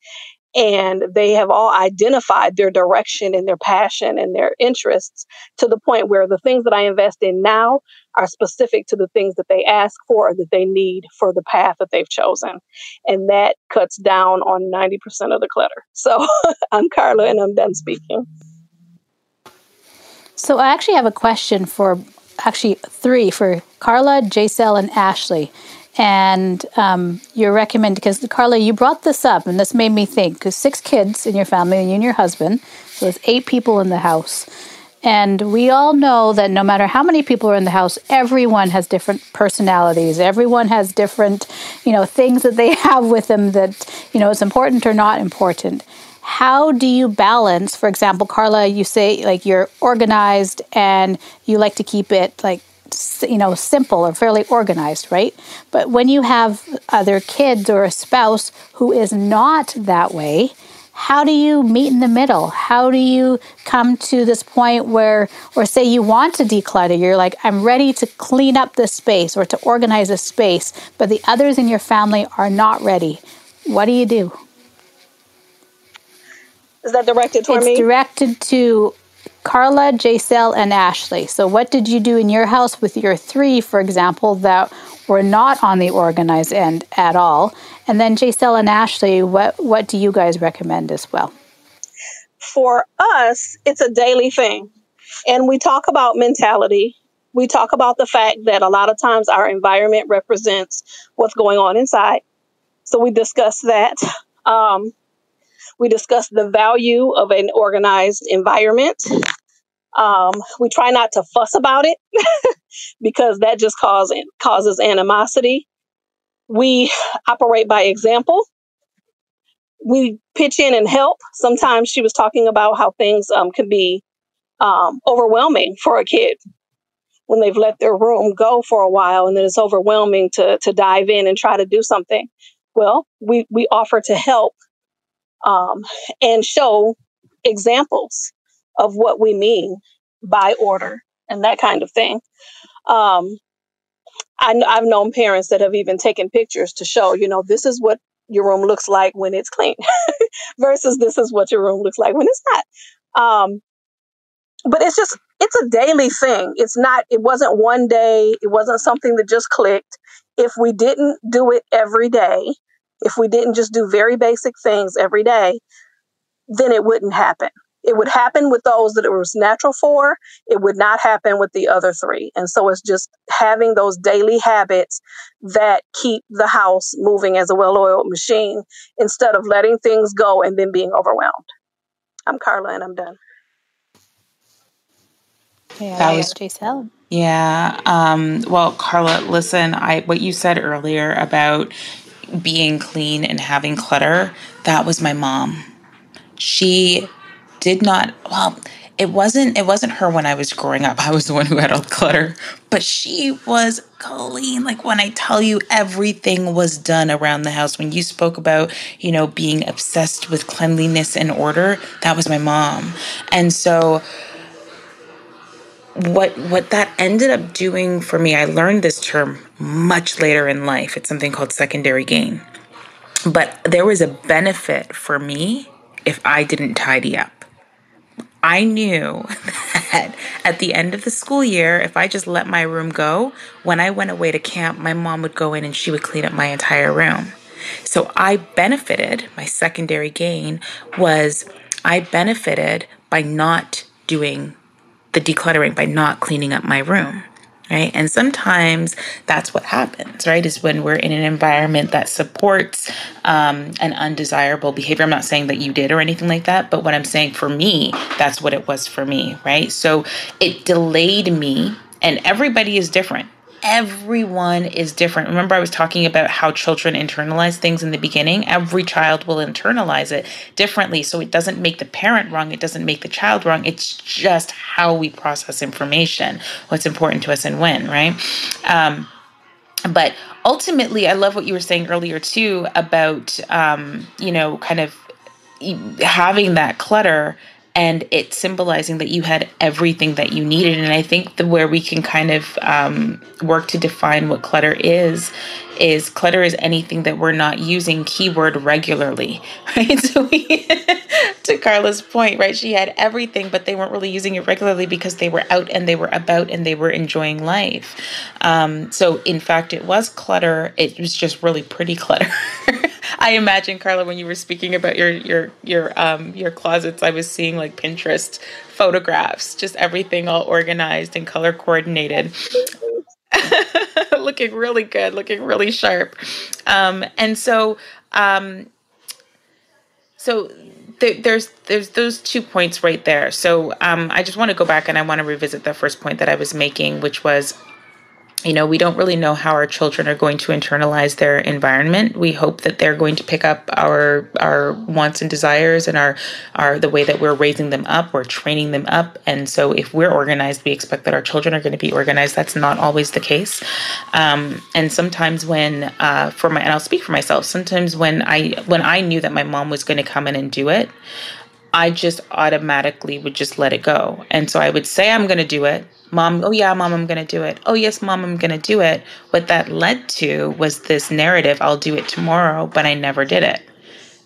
and they have all identified their direction and their passion and their interests to the point where the things that I invest in now are specific to the things that they ask for or that they need for the path that they've chosen. And that cuts down on 90% of the clutter. So I'm Carla and I'm done speaking. So I actually have a question for actually three for Carla, Jaisel, and Ashley and um, you recommend because Carla, you brought this up, and this made me think because six kids in your family, and you and your husband, so it's eight people in the house. And we all know that no matter how many people are in the house, everyone has different personalities. Everyone has different, you know, things that they have with them that, you know, is important or not important. How do you balance, for example, Carla, you say like you're organized and you like to keep it like you know simple or fairly organized right? But when you have other kids or a spouse who is not that way how do you meet in the middle? How do you come to this point where or say you want to declutter you're like i'm ready to clean up this space or to organize a space but the others in your family are not ready. What do you do? Is that directed toward it's me? It's directed to Carla, Jaisel, and Ashley. So, what did you do in your house with your three, for example, that were not on the organized end at all? And then, Jaisel and Ashley, what, what do you guys recommend as well? For us, it's a daily thing. And we talk about mentality. We talk about the fact that a lot of times our environment represents what's going on inside. So, we discuss that. Um, we discuss the value of an organized environment. Um, we try not to fuss about it because that just cause, causes animosity. We operate by example. We pitch in and help. Sometimes she was talking about how things um, can be um, overwhelming for a kid when they've let their room go for a while and then it's overwhelming to, to dive in and try to do something. Well, we, we offer to help um, and show examples of what we mean by order and that kind of thing. Um, I, have known parents that have even taken pictures to show, you know, this is what your room looks like when it's clean versus this is what your room looks like when it's not. Um, but it's just it's a daily thing. It's not, it wasn't one day, it wasn't something that just clicked. If we didn't do it every day, if we didn't just do very basic things every day, then it wouldn't happen. It would happen with those that it was natural for. It would not happen with the other three. And so it's just having those daily habits that keep the house moving as a well oiled machine instead of letting things go and then being overwhelmed. I'm Carla and I'm done. Yeah, that was Jaisel. Yeah. Um, well, Carla, listen, I what you said earlier about being clean and having clutter, that was my mom. She did not well it wasn't it wasn't her when I was growing up. I was the one who had all the clutter, but she was clean. Like when I tell you everything was done around the house. When you spoke about, you know, being obsessed with cleanliness and order, that was my mom. And so what what that ended up doing for me, I learned this term much later in life. It's something called secondary gain. But there was a benefit for me if I didn't tidy up. I knew that at the end of the school year, if I just let my room go, when I went away to camp, my mom would go in and she would clean up my entire room. So I benefited, my secondary gain was I benefited by not doing the decluttering, by not cleaning up my room right? And sometimes that's what happens, right? Is when we're in an environment that supports um, an undesirable behavior. I'm not saying that you did or anything like that, but what I'm saying for me, that's what it was for me, right? So it delayed me, and everybody is different everyone is different. Remember, I was talking about how children internalize things in the beginning? Every child will internalize it differently. So it doesn't make the parent wrong, it doesn't make the child wrong. It's just how we process information, what's important to us and when, right? Um, but ultimately, I love what you were saying earlier too about, um, you know, kind of having that clutter and it symbolizing that you had everything that you needed. And I think the where we can kind of um, work to define what clutter is is clutter is anything that we're not using keyword regularly, right? So we, to Carla's point, right? She had everything, but they weren't really using it regularly because they were out and they were about and they were enjoying life. Um, so in fact, it was clutter. It was just really pretty clutter. I imagine Carla when you were speaking about your your your um your closets, I was seeing like Pinterest photographs, just everything all organized and color coordinated. looking really good, looking really sharp. Um, and so um, so there's there's those two points right there. So um, I just want to go back and I want to revisit the first point that I was making, which was you know, we don't really know how our children are going to internalize their environment. We hope that they're going to pick up our our wants and desires and our our the way that we're raising them up, we're training them up. And so if we're organized, we expect that our children are going to be organized. That's not always the case. Um, and sometimes when uh, for my and I'll speak for myself, sometimes when I when I knew that my mom was going to come in and do it, I just automatically would just let it go. And so I would say I'm going to do it mom, oh yeah, mom, I'm going to do it. Oh yes, mom, I'm going to do it. What that led to was this narrative, I'll do it tomorrow, but I never did it.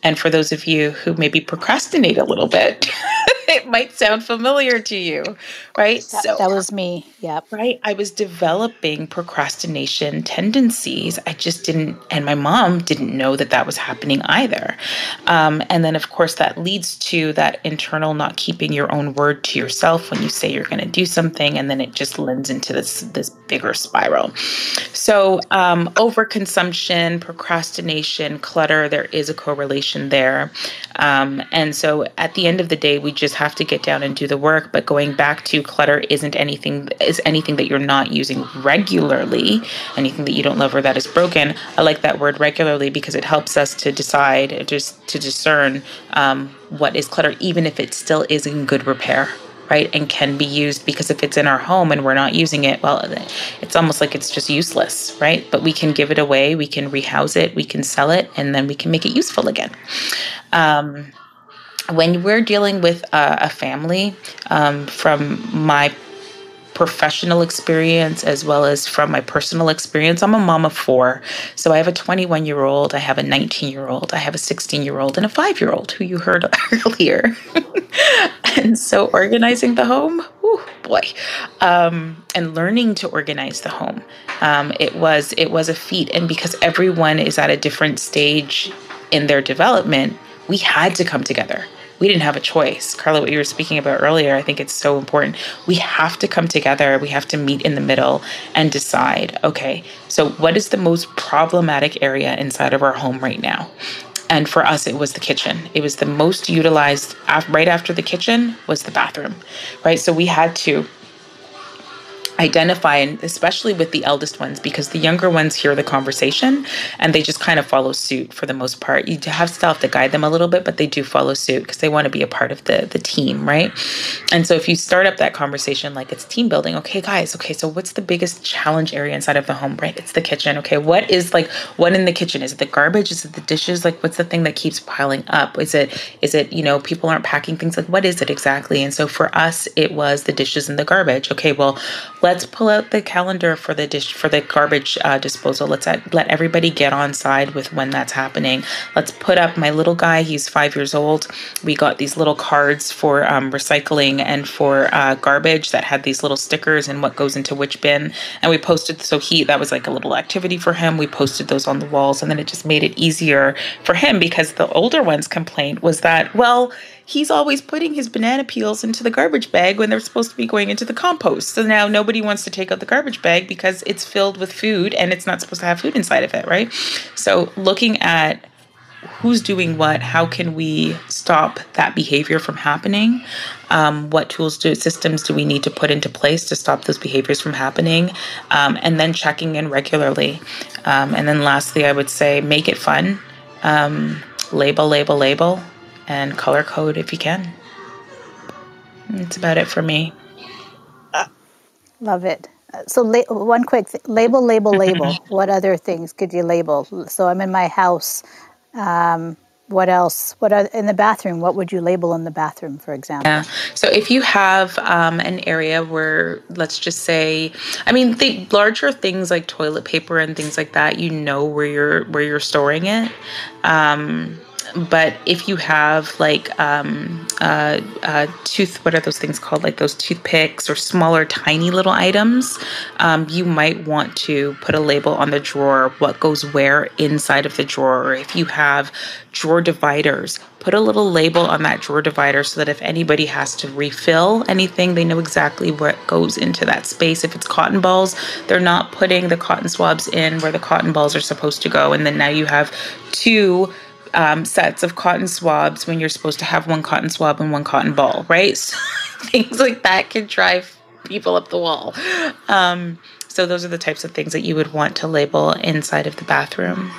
And for those of you who maybe procrastinate a little bit, it might sound familiar to you, right? That, so that was me. Yep. Right. I was developing procrastination tendencies. I just didn't, and my mom didn't know that that was happening either. Um, and then, of course, that leads to that internal not keeping your own word to yourself when you say you're going to do something, and then it just lends into this this bigger spiral. So, um, overconsumption, procrastination, clutter, there is a correlation there. Um, and so, at the end of the day, we just have to get down and do the work. But going back to clutter isn't anything is anything that you're not using regularly, anything that you don't love or that is broken. I like that word regularly because it helps us to decide, just to discern um, what is clutter, even if it still is in good repair right and can be used because if it's in our home and we're not using it well it's almost like it's just useless right but we can give it away we can rehouse it we can sell it and then we can make it useful again um, when we're dealing with a, a family, um, from my professional experience as well as from my personal experience. I'm a mom of four. So I have a 21 year old, I have a 19 year old, I have a 16 year old, and a five year old who you heard earlier. and so organizing the home, whew, boy, um, and learning to organize the home, um, it was it was a feat. And because everyone is at a different stage in their development, we had to come together we didn't have a choice. Carla, what you were speaking about earlier, I think it's so important. We have to come together, we have to meet in the middle and decide okay, so what is the most problematic area inside of our home right now? And for us, it was the kitchen. It was the most utilized right after the kitchen was the bathroom, right? So we had to identify and especially with the eldest ones because the younger ones hear the conversation and they just kind of follow suit for the most part. You have have to guide them a little bit but they do follow suit because they want to be a part of the the team right? And so if you start up that conversation like it's team building okay guys okay so what's the biggest challenge area inside of the home right? It's the kitchen okay? What is like what in the kitchen? Is it the garbage? Is it the dishes? Like what's the thing that keeps piling up? Is it is it you know people aren't packing things? Like what is it exactly? And so for us it was the dishes and the garbage okay? Well let's pull out the calendar for the dish for the garbage uh, disposal. Let's let everybody get on side with when that's happening. Let's put up my little guy. He's five years old. We got these little cards for um, recycling and for uh, garbage that had these little stickers and what goes into which bin. And we posted so he that was like a little activity for him. We posted those on the walls, and then it just made it easier for him because the older one's complaint was that well he's always putting his banana peels into the garbage bag when they're supposed to be going into the compost. So now nobody wants to take out the garbage bag because it's filled with food and it's not supposed to have food inside of it, right? So looking at who's doing what how can we stop that behavior from happening? Um, what tools do systems do we need to put into place to stop those behaviors from happening? Um, and then checking in regularly. Um, and then lastly i would say make it fun. Um, label label label and color code if you can. That's about it for me. Love it. So, la- one quick th- label, label, label. what other things could you label? So, I'm in my house. Um, what else? What are, in the bathroom? What would you label in the bathroom, for example? Yeah. So if you have um, an area where, let's just say, I mean, the larger things like toilet paper and things like that, you know where you're where you're storing it. Um, but if you have like um, uh, uh, tooth, what are those things called? Like those toothpicks or smaller, tiny little items, um, you might want to put a label on the drawer what goes where inside of the drawer. Or if you have drawer dividers, put a little label on that drawer divider so that if anybody has to refill anything, they know exactly what goes into that space. If it's cotton balls, they're not putting the cotton swabs in where the cotton balls are supposed to go. And then now you have two um, sets of cotton swabs when you're supposed to have one cotton swab and one cotton ball, right? So things like that can drive people up the wall. Um, so those are the types of things that you would want to label inside of the bathroom.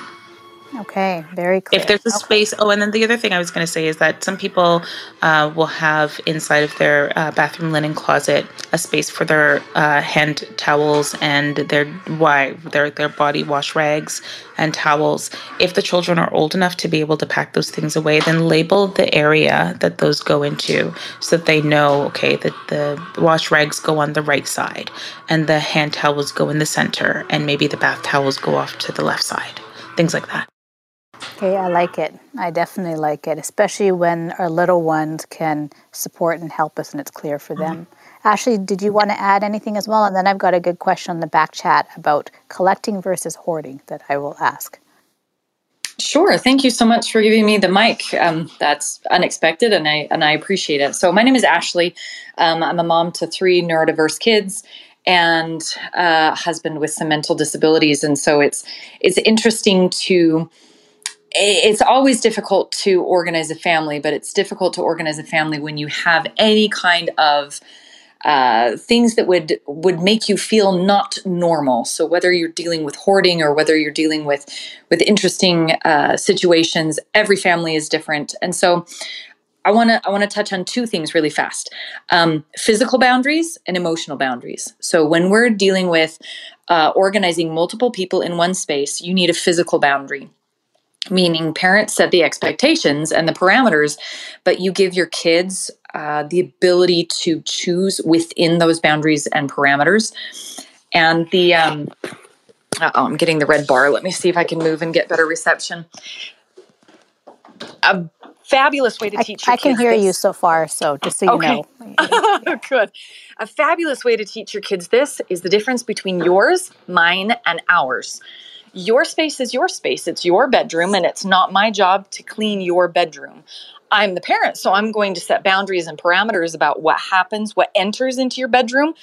Okay, very clear. If there's a okay. space, oh, and then the other thing I was going to say is that some people uh, will have inside of their uh, bathroom linen closet a space for their uh, hand towels and their why their their body wash rags and towels. If the children are old enough to be able to pack those things away, then label the area that those go into so that they know, okay, that the wash rags go on the right side and the hand towels go in the center and maybe the bath towels go off to the left side. Things like that. Okay, I like it. I definitely like it, especially when our little ones can support and help us and it's clear for them. Mm-hmm. Ashley, did you want to add anything as well? And then I've got a good question on the back chat about collecting versus hoarding that I will ask. Sure. Thank you so much for giving me the mic. Um, that's unexpected, and I and I appreciate it. So my name is Ashley. Um, I'm a mom to three neurodiverse kids and a husband with some mental disabilities, and so it's it's interesting to it's always difficult to organize a family, but it's difficult to organize a family when you have any kind of uh, things that would would make you feel not normal. So whether you're dealing with hoarding or whether you're dealing with with interesting uh, situations, every family is different, and so. I want to I want to touch on two things really fast: um, physical boundaries and emotional boundaries. So when we're dealing with uh, organizing multiple people in one space, you need a physical boundary meaning parents set the expectations and the parameters, but you give your kids uh, the ability to choose within those boundaries and parameters. And the, um, oh, I'm getting the red bar. Let me see if I can move and get better reception. A fabulous way to teach I, I can hear this. you so far, so just so you Okay. know. Good. A fabulous way to teach your kids this is the difference between yours, mine, and ours. Your space is your space. It's your bedroom, and it's not my job to clean your bedroom. I'm the parent, so I'm going to set boundaries and parameters about what happens, what enters into your bedroom.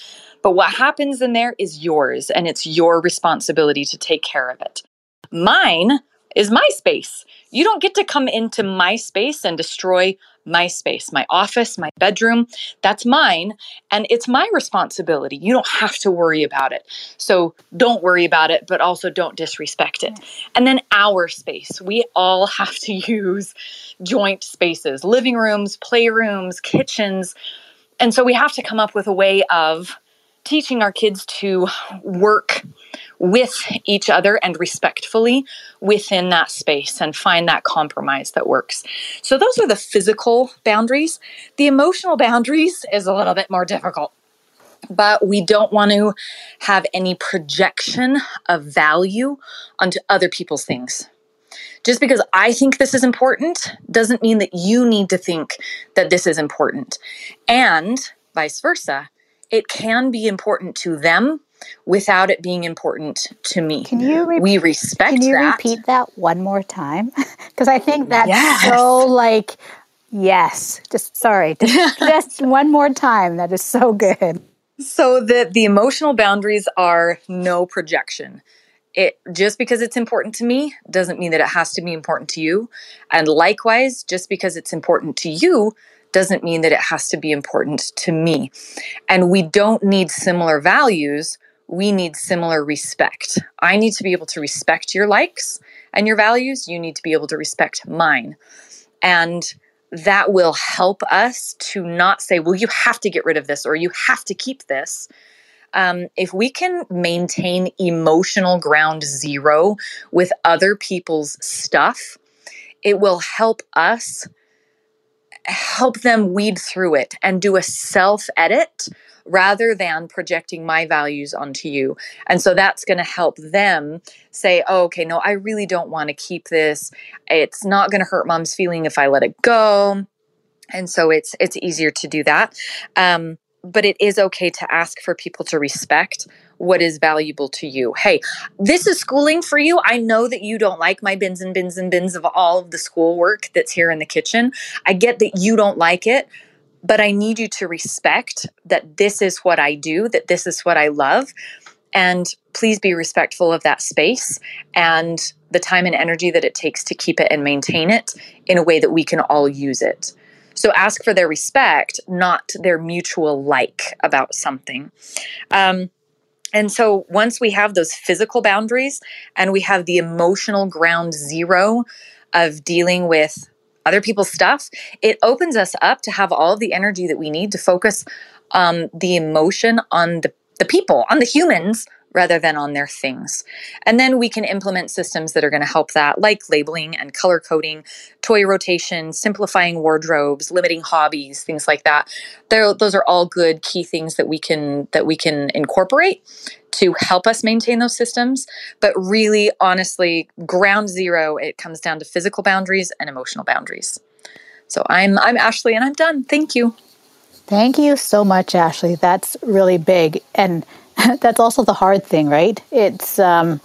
But what happens in there is yours, and it's your responsibility to take care of it. Mine is my space. You don't get to come into my space and destroy my space, my office, my bedroom. That's mine, and it's my responsibility. You don't have to worry about it. So don't worry about it, but also don't disrespect it. And then our space. We all have to use joint spaces living rooms, playrooms, kitchens. And so we have to come up with a way of teaching our kids to work with each other and respectfully within that space and find that compromise that works. So, those are the physical boundaries. The emotional boundaries is a little bit more difficult, but we don't want to have any projection of value onto other people's things. Just because I think this is important doesn't mean that you need to think that this is important. And vice versa, it can be important to them without it being important to me. Can you re- we respect Can you that. repeat that one more time? Because I think that's Yes. so like, yes. Just sorry, just, just one more time. That is so good. So the the emotional boundaries are no projection. It just because it's important to me doesn't mean that it has to be important to you. And likewise, just because it's important to you doesn't mean that it has to be important to me. And we don't need similar values, we need similar respect. I need to be able to respect your likes and your values, you need to be able to respect mine. And that will help us to not say, well, you have to get rid of this or you have to keep this. Um, if we can maintain emotional ground zero with other people's stuff, it will help us help them weed through it and do a self edit rather than projecting my values onto you. And so that's going to help them say, oh, okay, no, I really don't want to keep this. It's not going to hurt mom's feeling if I let it go. And so it's it's easier to do that. Um, but it is okay to ask for people to respect what is valuable to you. Hey, this is schooling for you. I know that you don't like my bins and bins and bins of all of the schoolwork that's here in the kitchen. I get that you don't like it, but I need you to respect that this is what I do, that this is what I love. And please be respectful of that space and the time and energy that it takes to keep it and maintain it in a way that we can all use it. So ask for their respect, not their mutual like about something. Um, and so once we have those physical boundaries and we have the emotional ground zero of dealing with other people's stuff, it opens us up to have all the energy that we need to focus um, the emotion on the, the people, on the humans, rather than on their things. And then we can implement systems that are going to help that, like labeling and color coding, toy rotation, simplifying wardrobes, limiting hobbies, things like that. They're, those are all good key things that we can that we can incorporate to help us maintain those systems. But really, honestly, ground zero, it comes down to physical boundaries and emotional boundaries. So I'm I'm Ashley, and I'm done. Thank you. Thank you so much, Ashley. That's really big. And that's also the hard thing, right? It's um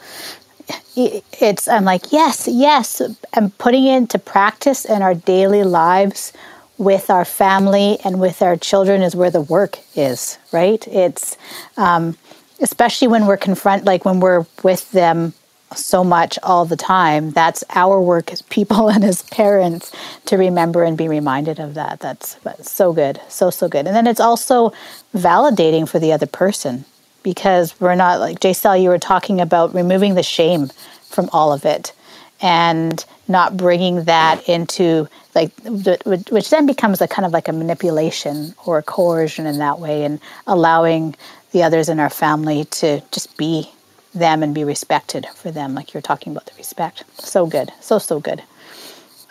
it's I'm like, yes, yes, I'm putting it into practice in our daily lives with our family and with our children is where the work is, right? It's um, especially when we're confront like when we're with them so much all the time. That's our work as people and as parents to remember and be reminded of that. That's, that's so good, so so good. And then it's also validating for the other person because we're not like Jaisel, you were talking about removing the shame from all of it and not bringing that into like which then becomes a kind of like a manipulation or a coercion in that way and allowing the others in our family to just be them and be respected for them like you're talking about the respect. So good so so good.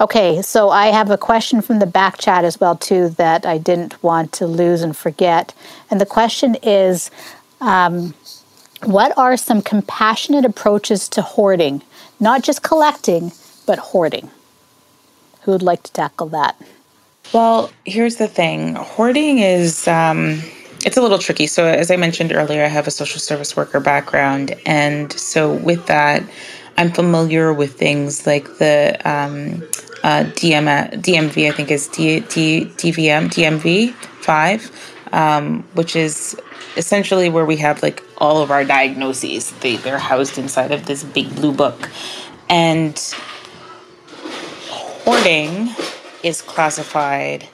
Okay so i have a question from the back chat as well too that i didn't want to lose and forget. And the question is um, what are some compassionate approaches to hoarding not just collecting but hoarding Who would like to tackle that? Well, here's the thing hoarding is. Um, it's a little tricky. So, as I mentioned earlier, I have a social service worker background. And so, with that, I'm familiar with things like the um, uh, DM, DMV, I think is D, D, DVM, DMV 5, um, which is essentially where we have like all of our diagnoses. They, they're housed inside of this big blue book. And hoarding is classified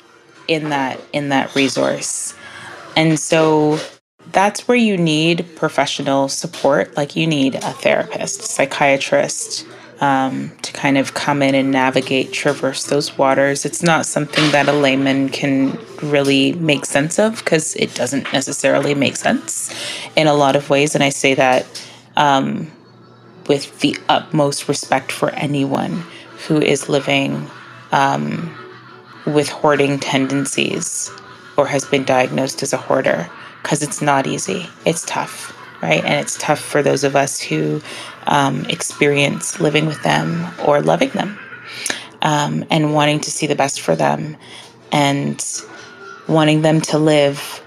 in that in that resource. And so that's where you need professional support. Like you need a therapist, psychiatrist, um, to kind of come in and navigate, traverse those waters. It's not something that a layman can really make sense of because it doesn't necessarily make sense in a lot of ways. And I say that um, with the utmost respect for anyone who is living um, with hoarding tendencies or has been diagnosed as a hoarder because it's not easy. It's tough, right? And it's tough for those of us who um, experience living with them or loving them um, and wanting to see the best for them and wanting them to live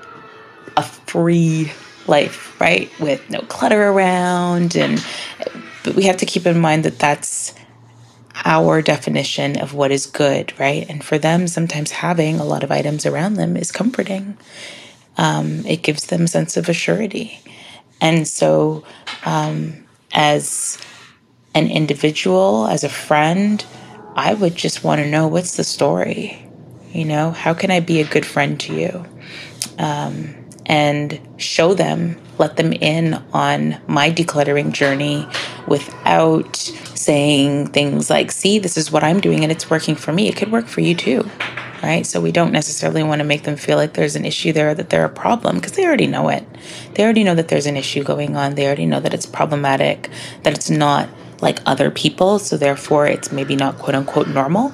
a free life, right? With no clutter around. And but we have to keep in mind that that's our definition of what is good, right? And for them, sometimes having a lot of items around them is comforting. Um, it gives them sense of assurity. And so, um, as an individual, as a friend, I would just want to know what's the story? You know, how can I be a good friend to you? Um, and show them, let them in on my decluttering journey without saying things like, see, this is what I'm doing and it's working for me. It could work for you too right? So we don't necessarily want to make them feel like there's an issue there, that they're a problem, because they already know it. They already know that there's an issue going on. They already know that it's problematic, that it's not like other people. So therefore, it's maybe not quote unquote normal.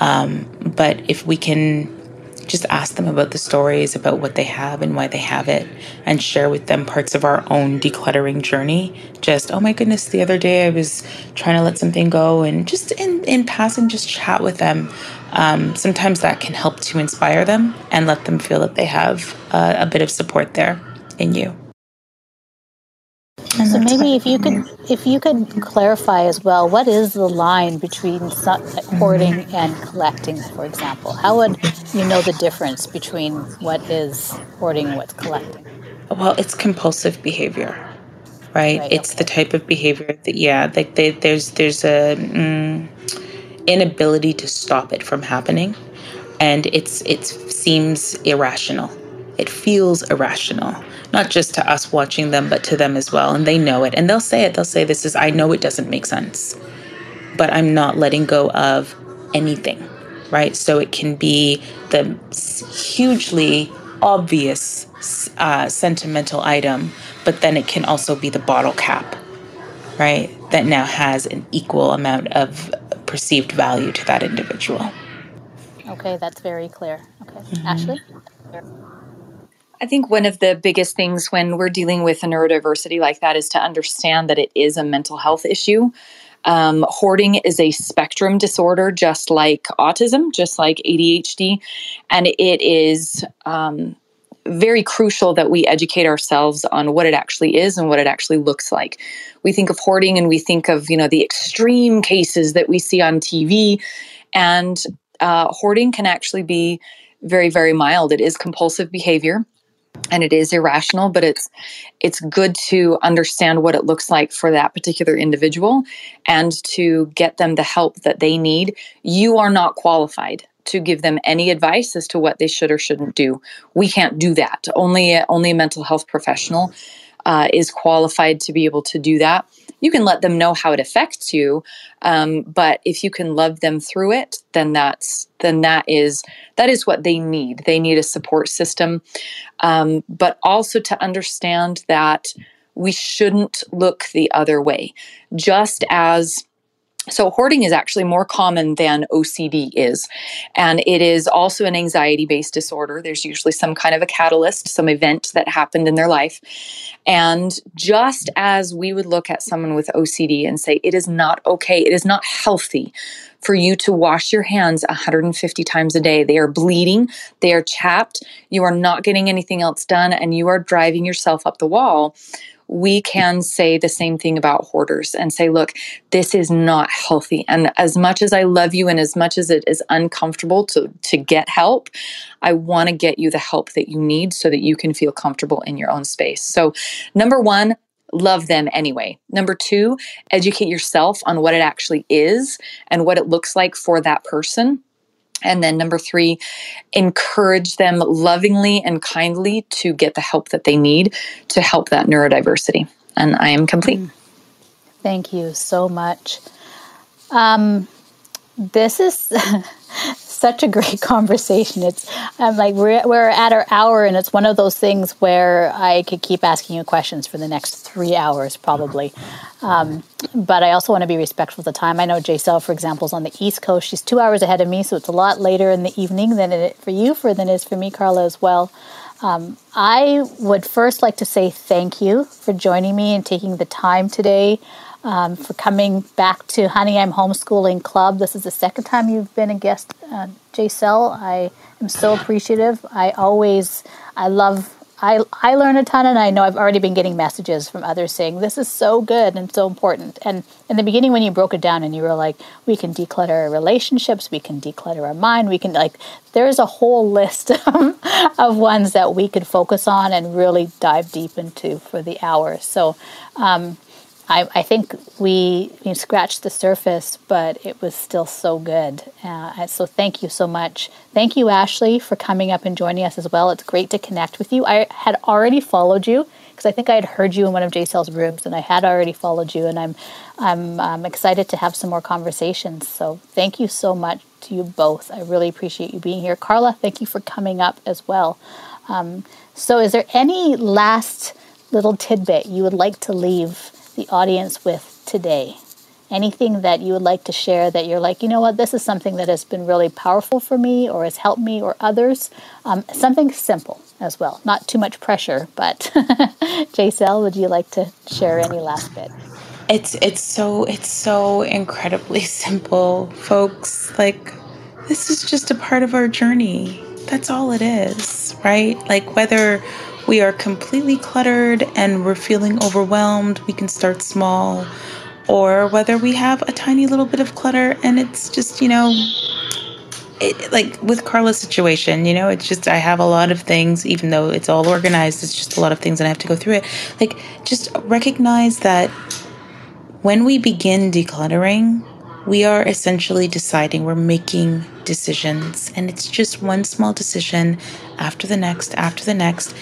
Um, but if we can just ask them about the stories, about what they have and why they have it, and share with them parts of our own decluttering journey. Just, oh my goodness, the other day I was trying to let something go, and just in, in passing, just chat with them um, sometimes that can help to inspire them and let them feel that they have uh, a bit of support there in you. And so maybe if you could if you could clarify as well, what is the line between hoarding and collecting, for example? How would you know the difference between what is hoarding and what's collecting? Well, it's compulsive behavior, right? right it's okay. the type of behavior that yeah, like they, there's there's a. Mm, inability to stop it from happening. And it's it seems irrational. It feels irrational not just to us watching them but to them as well. And they know it. And they'll say it. They'll say this is i know it doesn't make sense but i'm not letting go of anything right? So it can be the hugely obvious uh, sentimental item but then it can also be the bottle cap right that now has an equal amount of perceived value to that individual. Okay, that's very clear. Okay, mm-hmm. Ashley? I think one of the biggest things when we're dealing with a neurodiversity like that is to understand that it is a mental health issue. Um, hoarding is a spectrum disorder, just like autism, just like ADHD, and it is um, very crucial that we educate ourselves on what it actually is and what it actually looks like. We think of hoarding and we think of, you know, the extreme cases that we see on TV. And uh, hoarding can actually be very, very mild. It is compulsive behavior and it is irrational but it's it's good to understand what it looks like for that particular individual and to get them the help that they need you are not qualified to give them any advice as to what they should or shouldn't do. We can't do that. Only only a mental health professional uh, is qualified to be able to do that. You can let them know how it affects you, um, but if you can love them through it, then that's then that is that is what they need. They need a support system, um, but also to understand that we shouldn't look the other way. Just as so, hoarding is actually more common than OCD is. And it is also an anxiety based disorder. There's usually some kind of a catalyst, some event that happened in their life. And just as we would look at someone with OCD and say, it is not okay, it is not healthy for you to wash your hands 150 times a day. They are bleeding, they are chapped, you are not getting anything else done, and you are driving yourself up the wall we can say the same thing about hoarders and say, look, this is not healthy. And as much as I love you and as much as it is uncomfortable to, to get help, I want to get you the help that you need so that you can feel comfortable in your own space. So, number one, love them anyway. Number two, educate yourself on what it actually is and what it looks like for that person. And then number three, encourage them lovingly and kindly to get the help that they need to help that neurodiversity. And I am complete. Mm. Thank you so much. Um, this is such a great conversation. It's I'm like we're we're at our hour, and it's one of those things where I could keep asking you questions for the next three hours probably. Um, but I also want to be respectful of the time. I know Jaisel, for example, is on the East Coast. She's two hours ahead of me, so it's a lot later in the evening than it for you, for than it is for me, Carla, as well. Um, I would first like to say thank you for joining me and taking the time today um, for coming back to Honey I'm Homeschooling Club. This is the second time you've been a guest, uh. I am so appreciative. I always, I love, I, I learn a ton, and I know I've already been getting messages from others saying this is so good and so important. And in the beginning, when you broke it down and you were like, we can declutter our relationships, we can declutter our mind, we can like, there's a whole list of ones that we could focus on and really dive deep into for the hour. So, um, I, I think we, scratched the surface, but it was still so good. Uh, so thank you so much. Thank you, Ashley, for coming up and joining us as well. It's great to connect with you. I had already followed you because I think I had heard you in one of Jaisel's rooms, and I had already followed you, and I'm I'm um, excited to have some more conversations. So thank you so much to you both. I really appreciate you being here, Carla. Thank you for coming up as well. Um, so, is there any last little tidbit you would like to leave? The audience with today? Anything that you would like to share that you're like, you know what, this is something that has been really powerful for me or has helped me or others? Um, something simple as well, not too much pressure, but Jaisel, would you like to share any last bit? It's it's so it's so incredibly simple, folks. Like this is just a part of our journey. That's all it is, right? Like whether we are completely cluttered and we're feeling overwhelmed, we can start small. Or whether we have a tiny little bit of clutter and it's just, you know, it, like with Carla's situation, you know, it's just I have a lot of things, even though it's all organized, it's just a lot of things and I have to go through it. Like, just recognize that when we begin decluttering, we are essentially deciding, we're making decisions, and it's just one small decision after the next, after the next.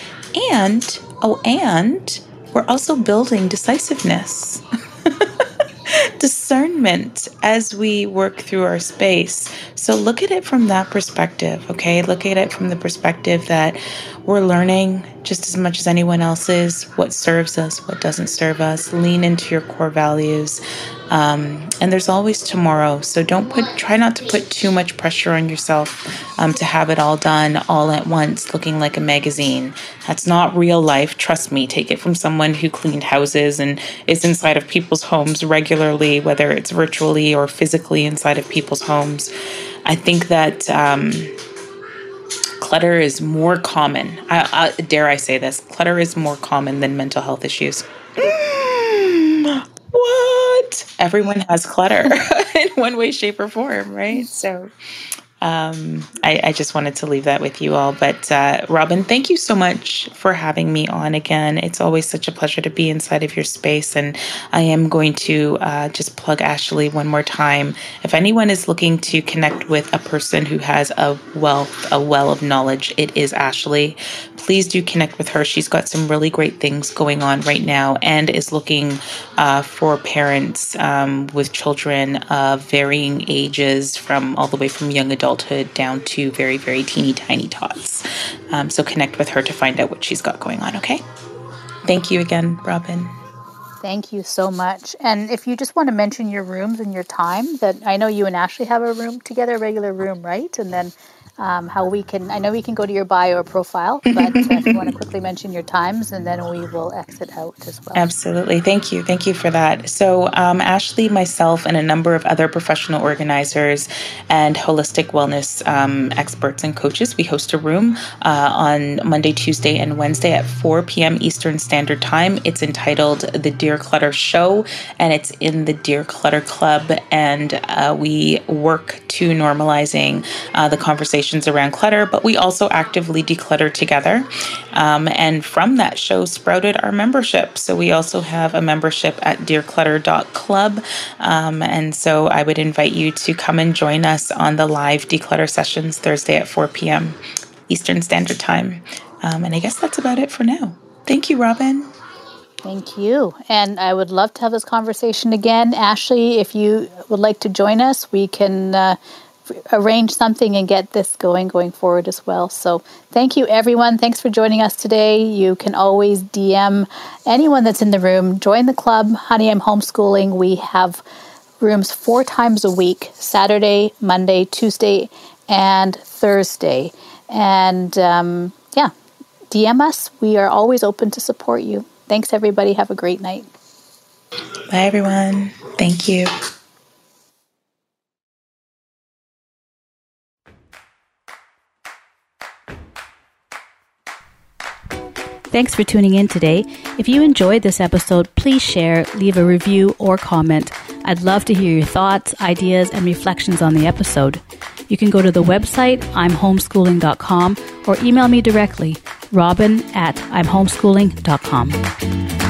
And, oh, and we're also building decisiveness, discernment as we work through our space. So look at it from that perspective, okay? Look at it from the perspective that we're learning just as much as anyone else is what serves us, what doesn't serve us. Lean into your core values. Um, and there's always tomorrow. So don't put, try not to put too much pressure on yourself um, to have it all done all at once, looking like a magazine. That's not real life. Trust me. Take it from someone who cleaned houses and is inside of people's homes regularly, whether it's virtually or physically inside of people's homes. I think that. Um, clutter is more common. I, I, dare I say this? Clutter is more common than mental health issues. Mm, what? Everyone has clutter in one way, shape, or form, right? So, um, I, I, just wanted to leave that with you all. But uh, Robin, thank you so much for having me on again. It's always such a pleasure to be inside of your space. And I am going to uh, just plug Ashley one more time. If anyone is looking to connect with a person who has a wealth, a well of knowledge, it is Ashley. Please do connect with her. She's got some really great things going on right now and is looking uh, for parents um, with children of varying ages, from all the way from young adults adulthood down to very, very teeny tiny tots. Um, so connect with her to find out what she's got going on, okay? Thank you again, Robin. Thank you so much. And if you just want to mention your rooms and your time, that I know you and Ashley have a room together, a regular room, right? And then um, how we can, I know we can go to your bio or profile, but uh, if you want to quickly mention your times and then we will exit out as well. Absolutely. Thank you. Thank you for that. So, um, Ashley, myself, and a number of other professional organizers and holistic wellness um, experts and coaches, we host a room uh, on Monday, Tuesday, and Wednesday at 4 p.m. Eastern Standard Time. It's entitled The Dear Clutter Show, and it's in the Dear Clutter Club. And uh, we work to normalizing uh, the conversations around clutter, but we also actively declutter together. Um, and from that show sprouted our membership. So we also have a membership at declutter.club. Um, and so I would invite you to come and join us on the live declutter sessions Thursday at 4 p.m. Eastern Standard Time. Um, and I guess that's about it for now. Thank you, Robin. Thank you. And I would love to have this conversation again. Ashley, if you would like to join us, we can uh, arrange something and get this going going forward as well. So thank you, everyone. Thanks for joining us today. You can always DM anyone that's in the room. Join the club. Honey, I'm homeschooling. We have rooms four times a week Saturday, Monday, Tuesday, and Thursday. And um, yeah, DM us. We are always open to support you. Thanks, everybody. Have a great night. Bye, everyone. Thank you. Thanks for tuning in today. If you enjoyed this episode, please share, leave a review, or comment. I'd love to hear your thoughts, ideas, and reflections on the episode. You can go to the website, imhomeschooling.com, or email me directly, robin at imhomeschooling.com.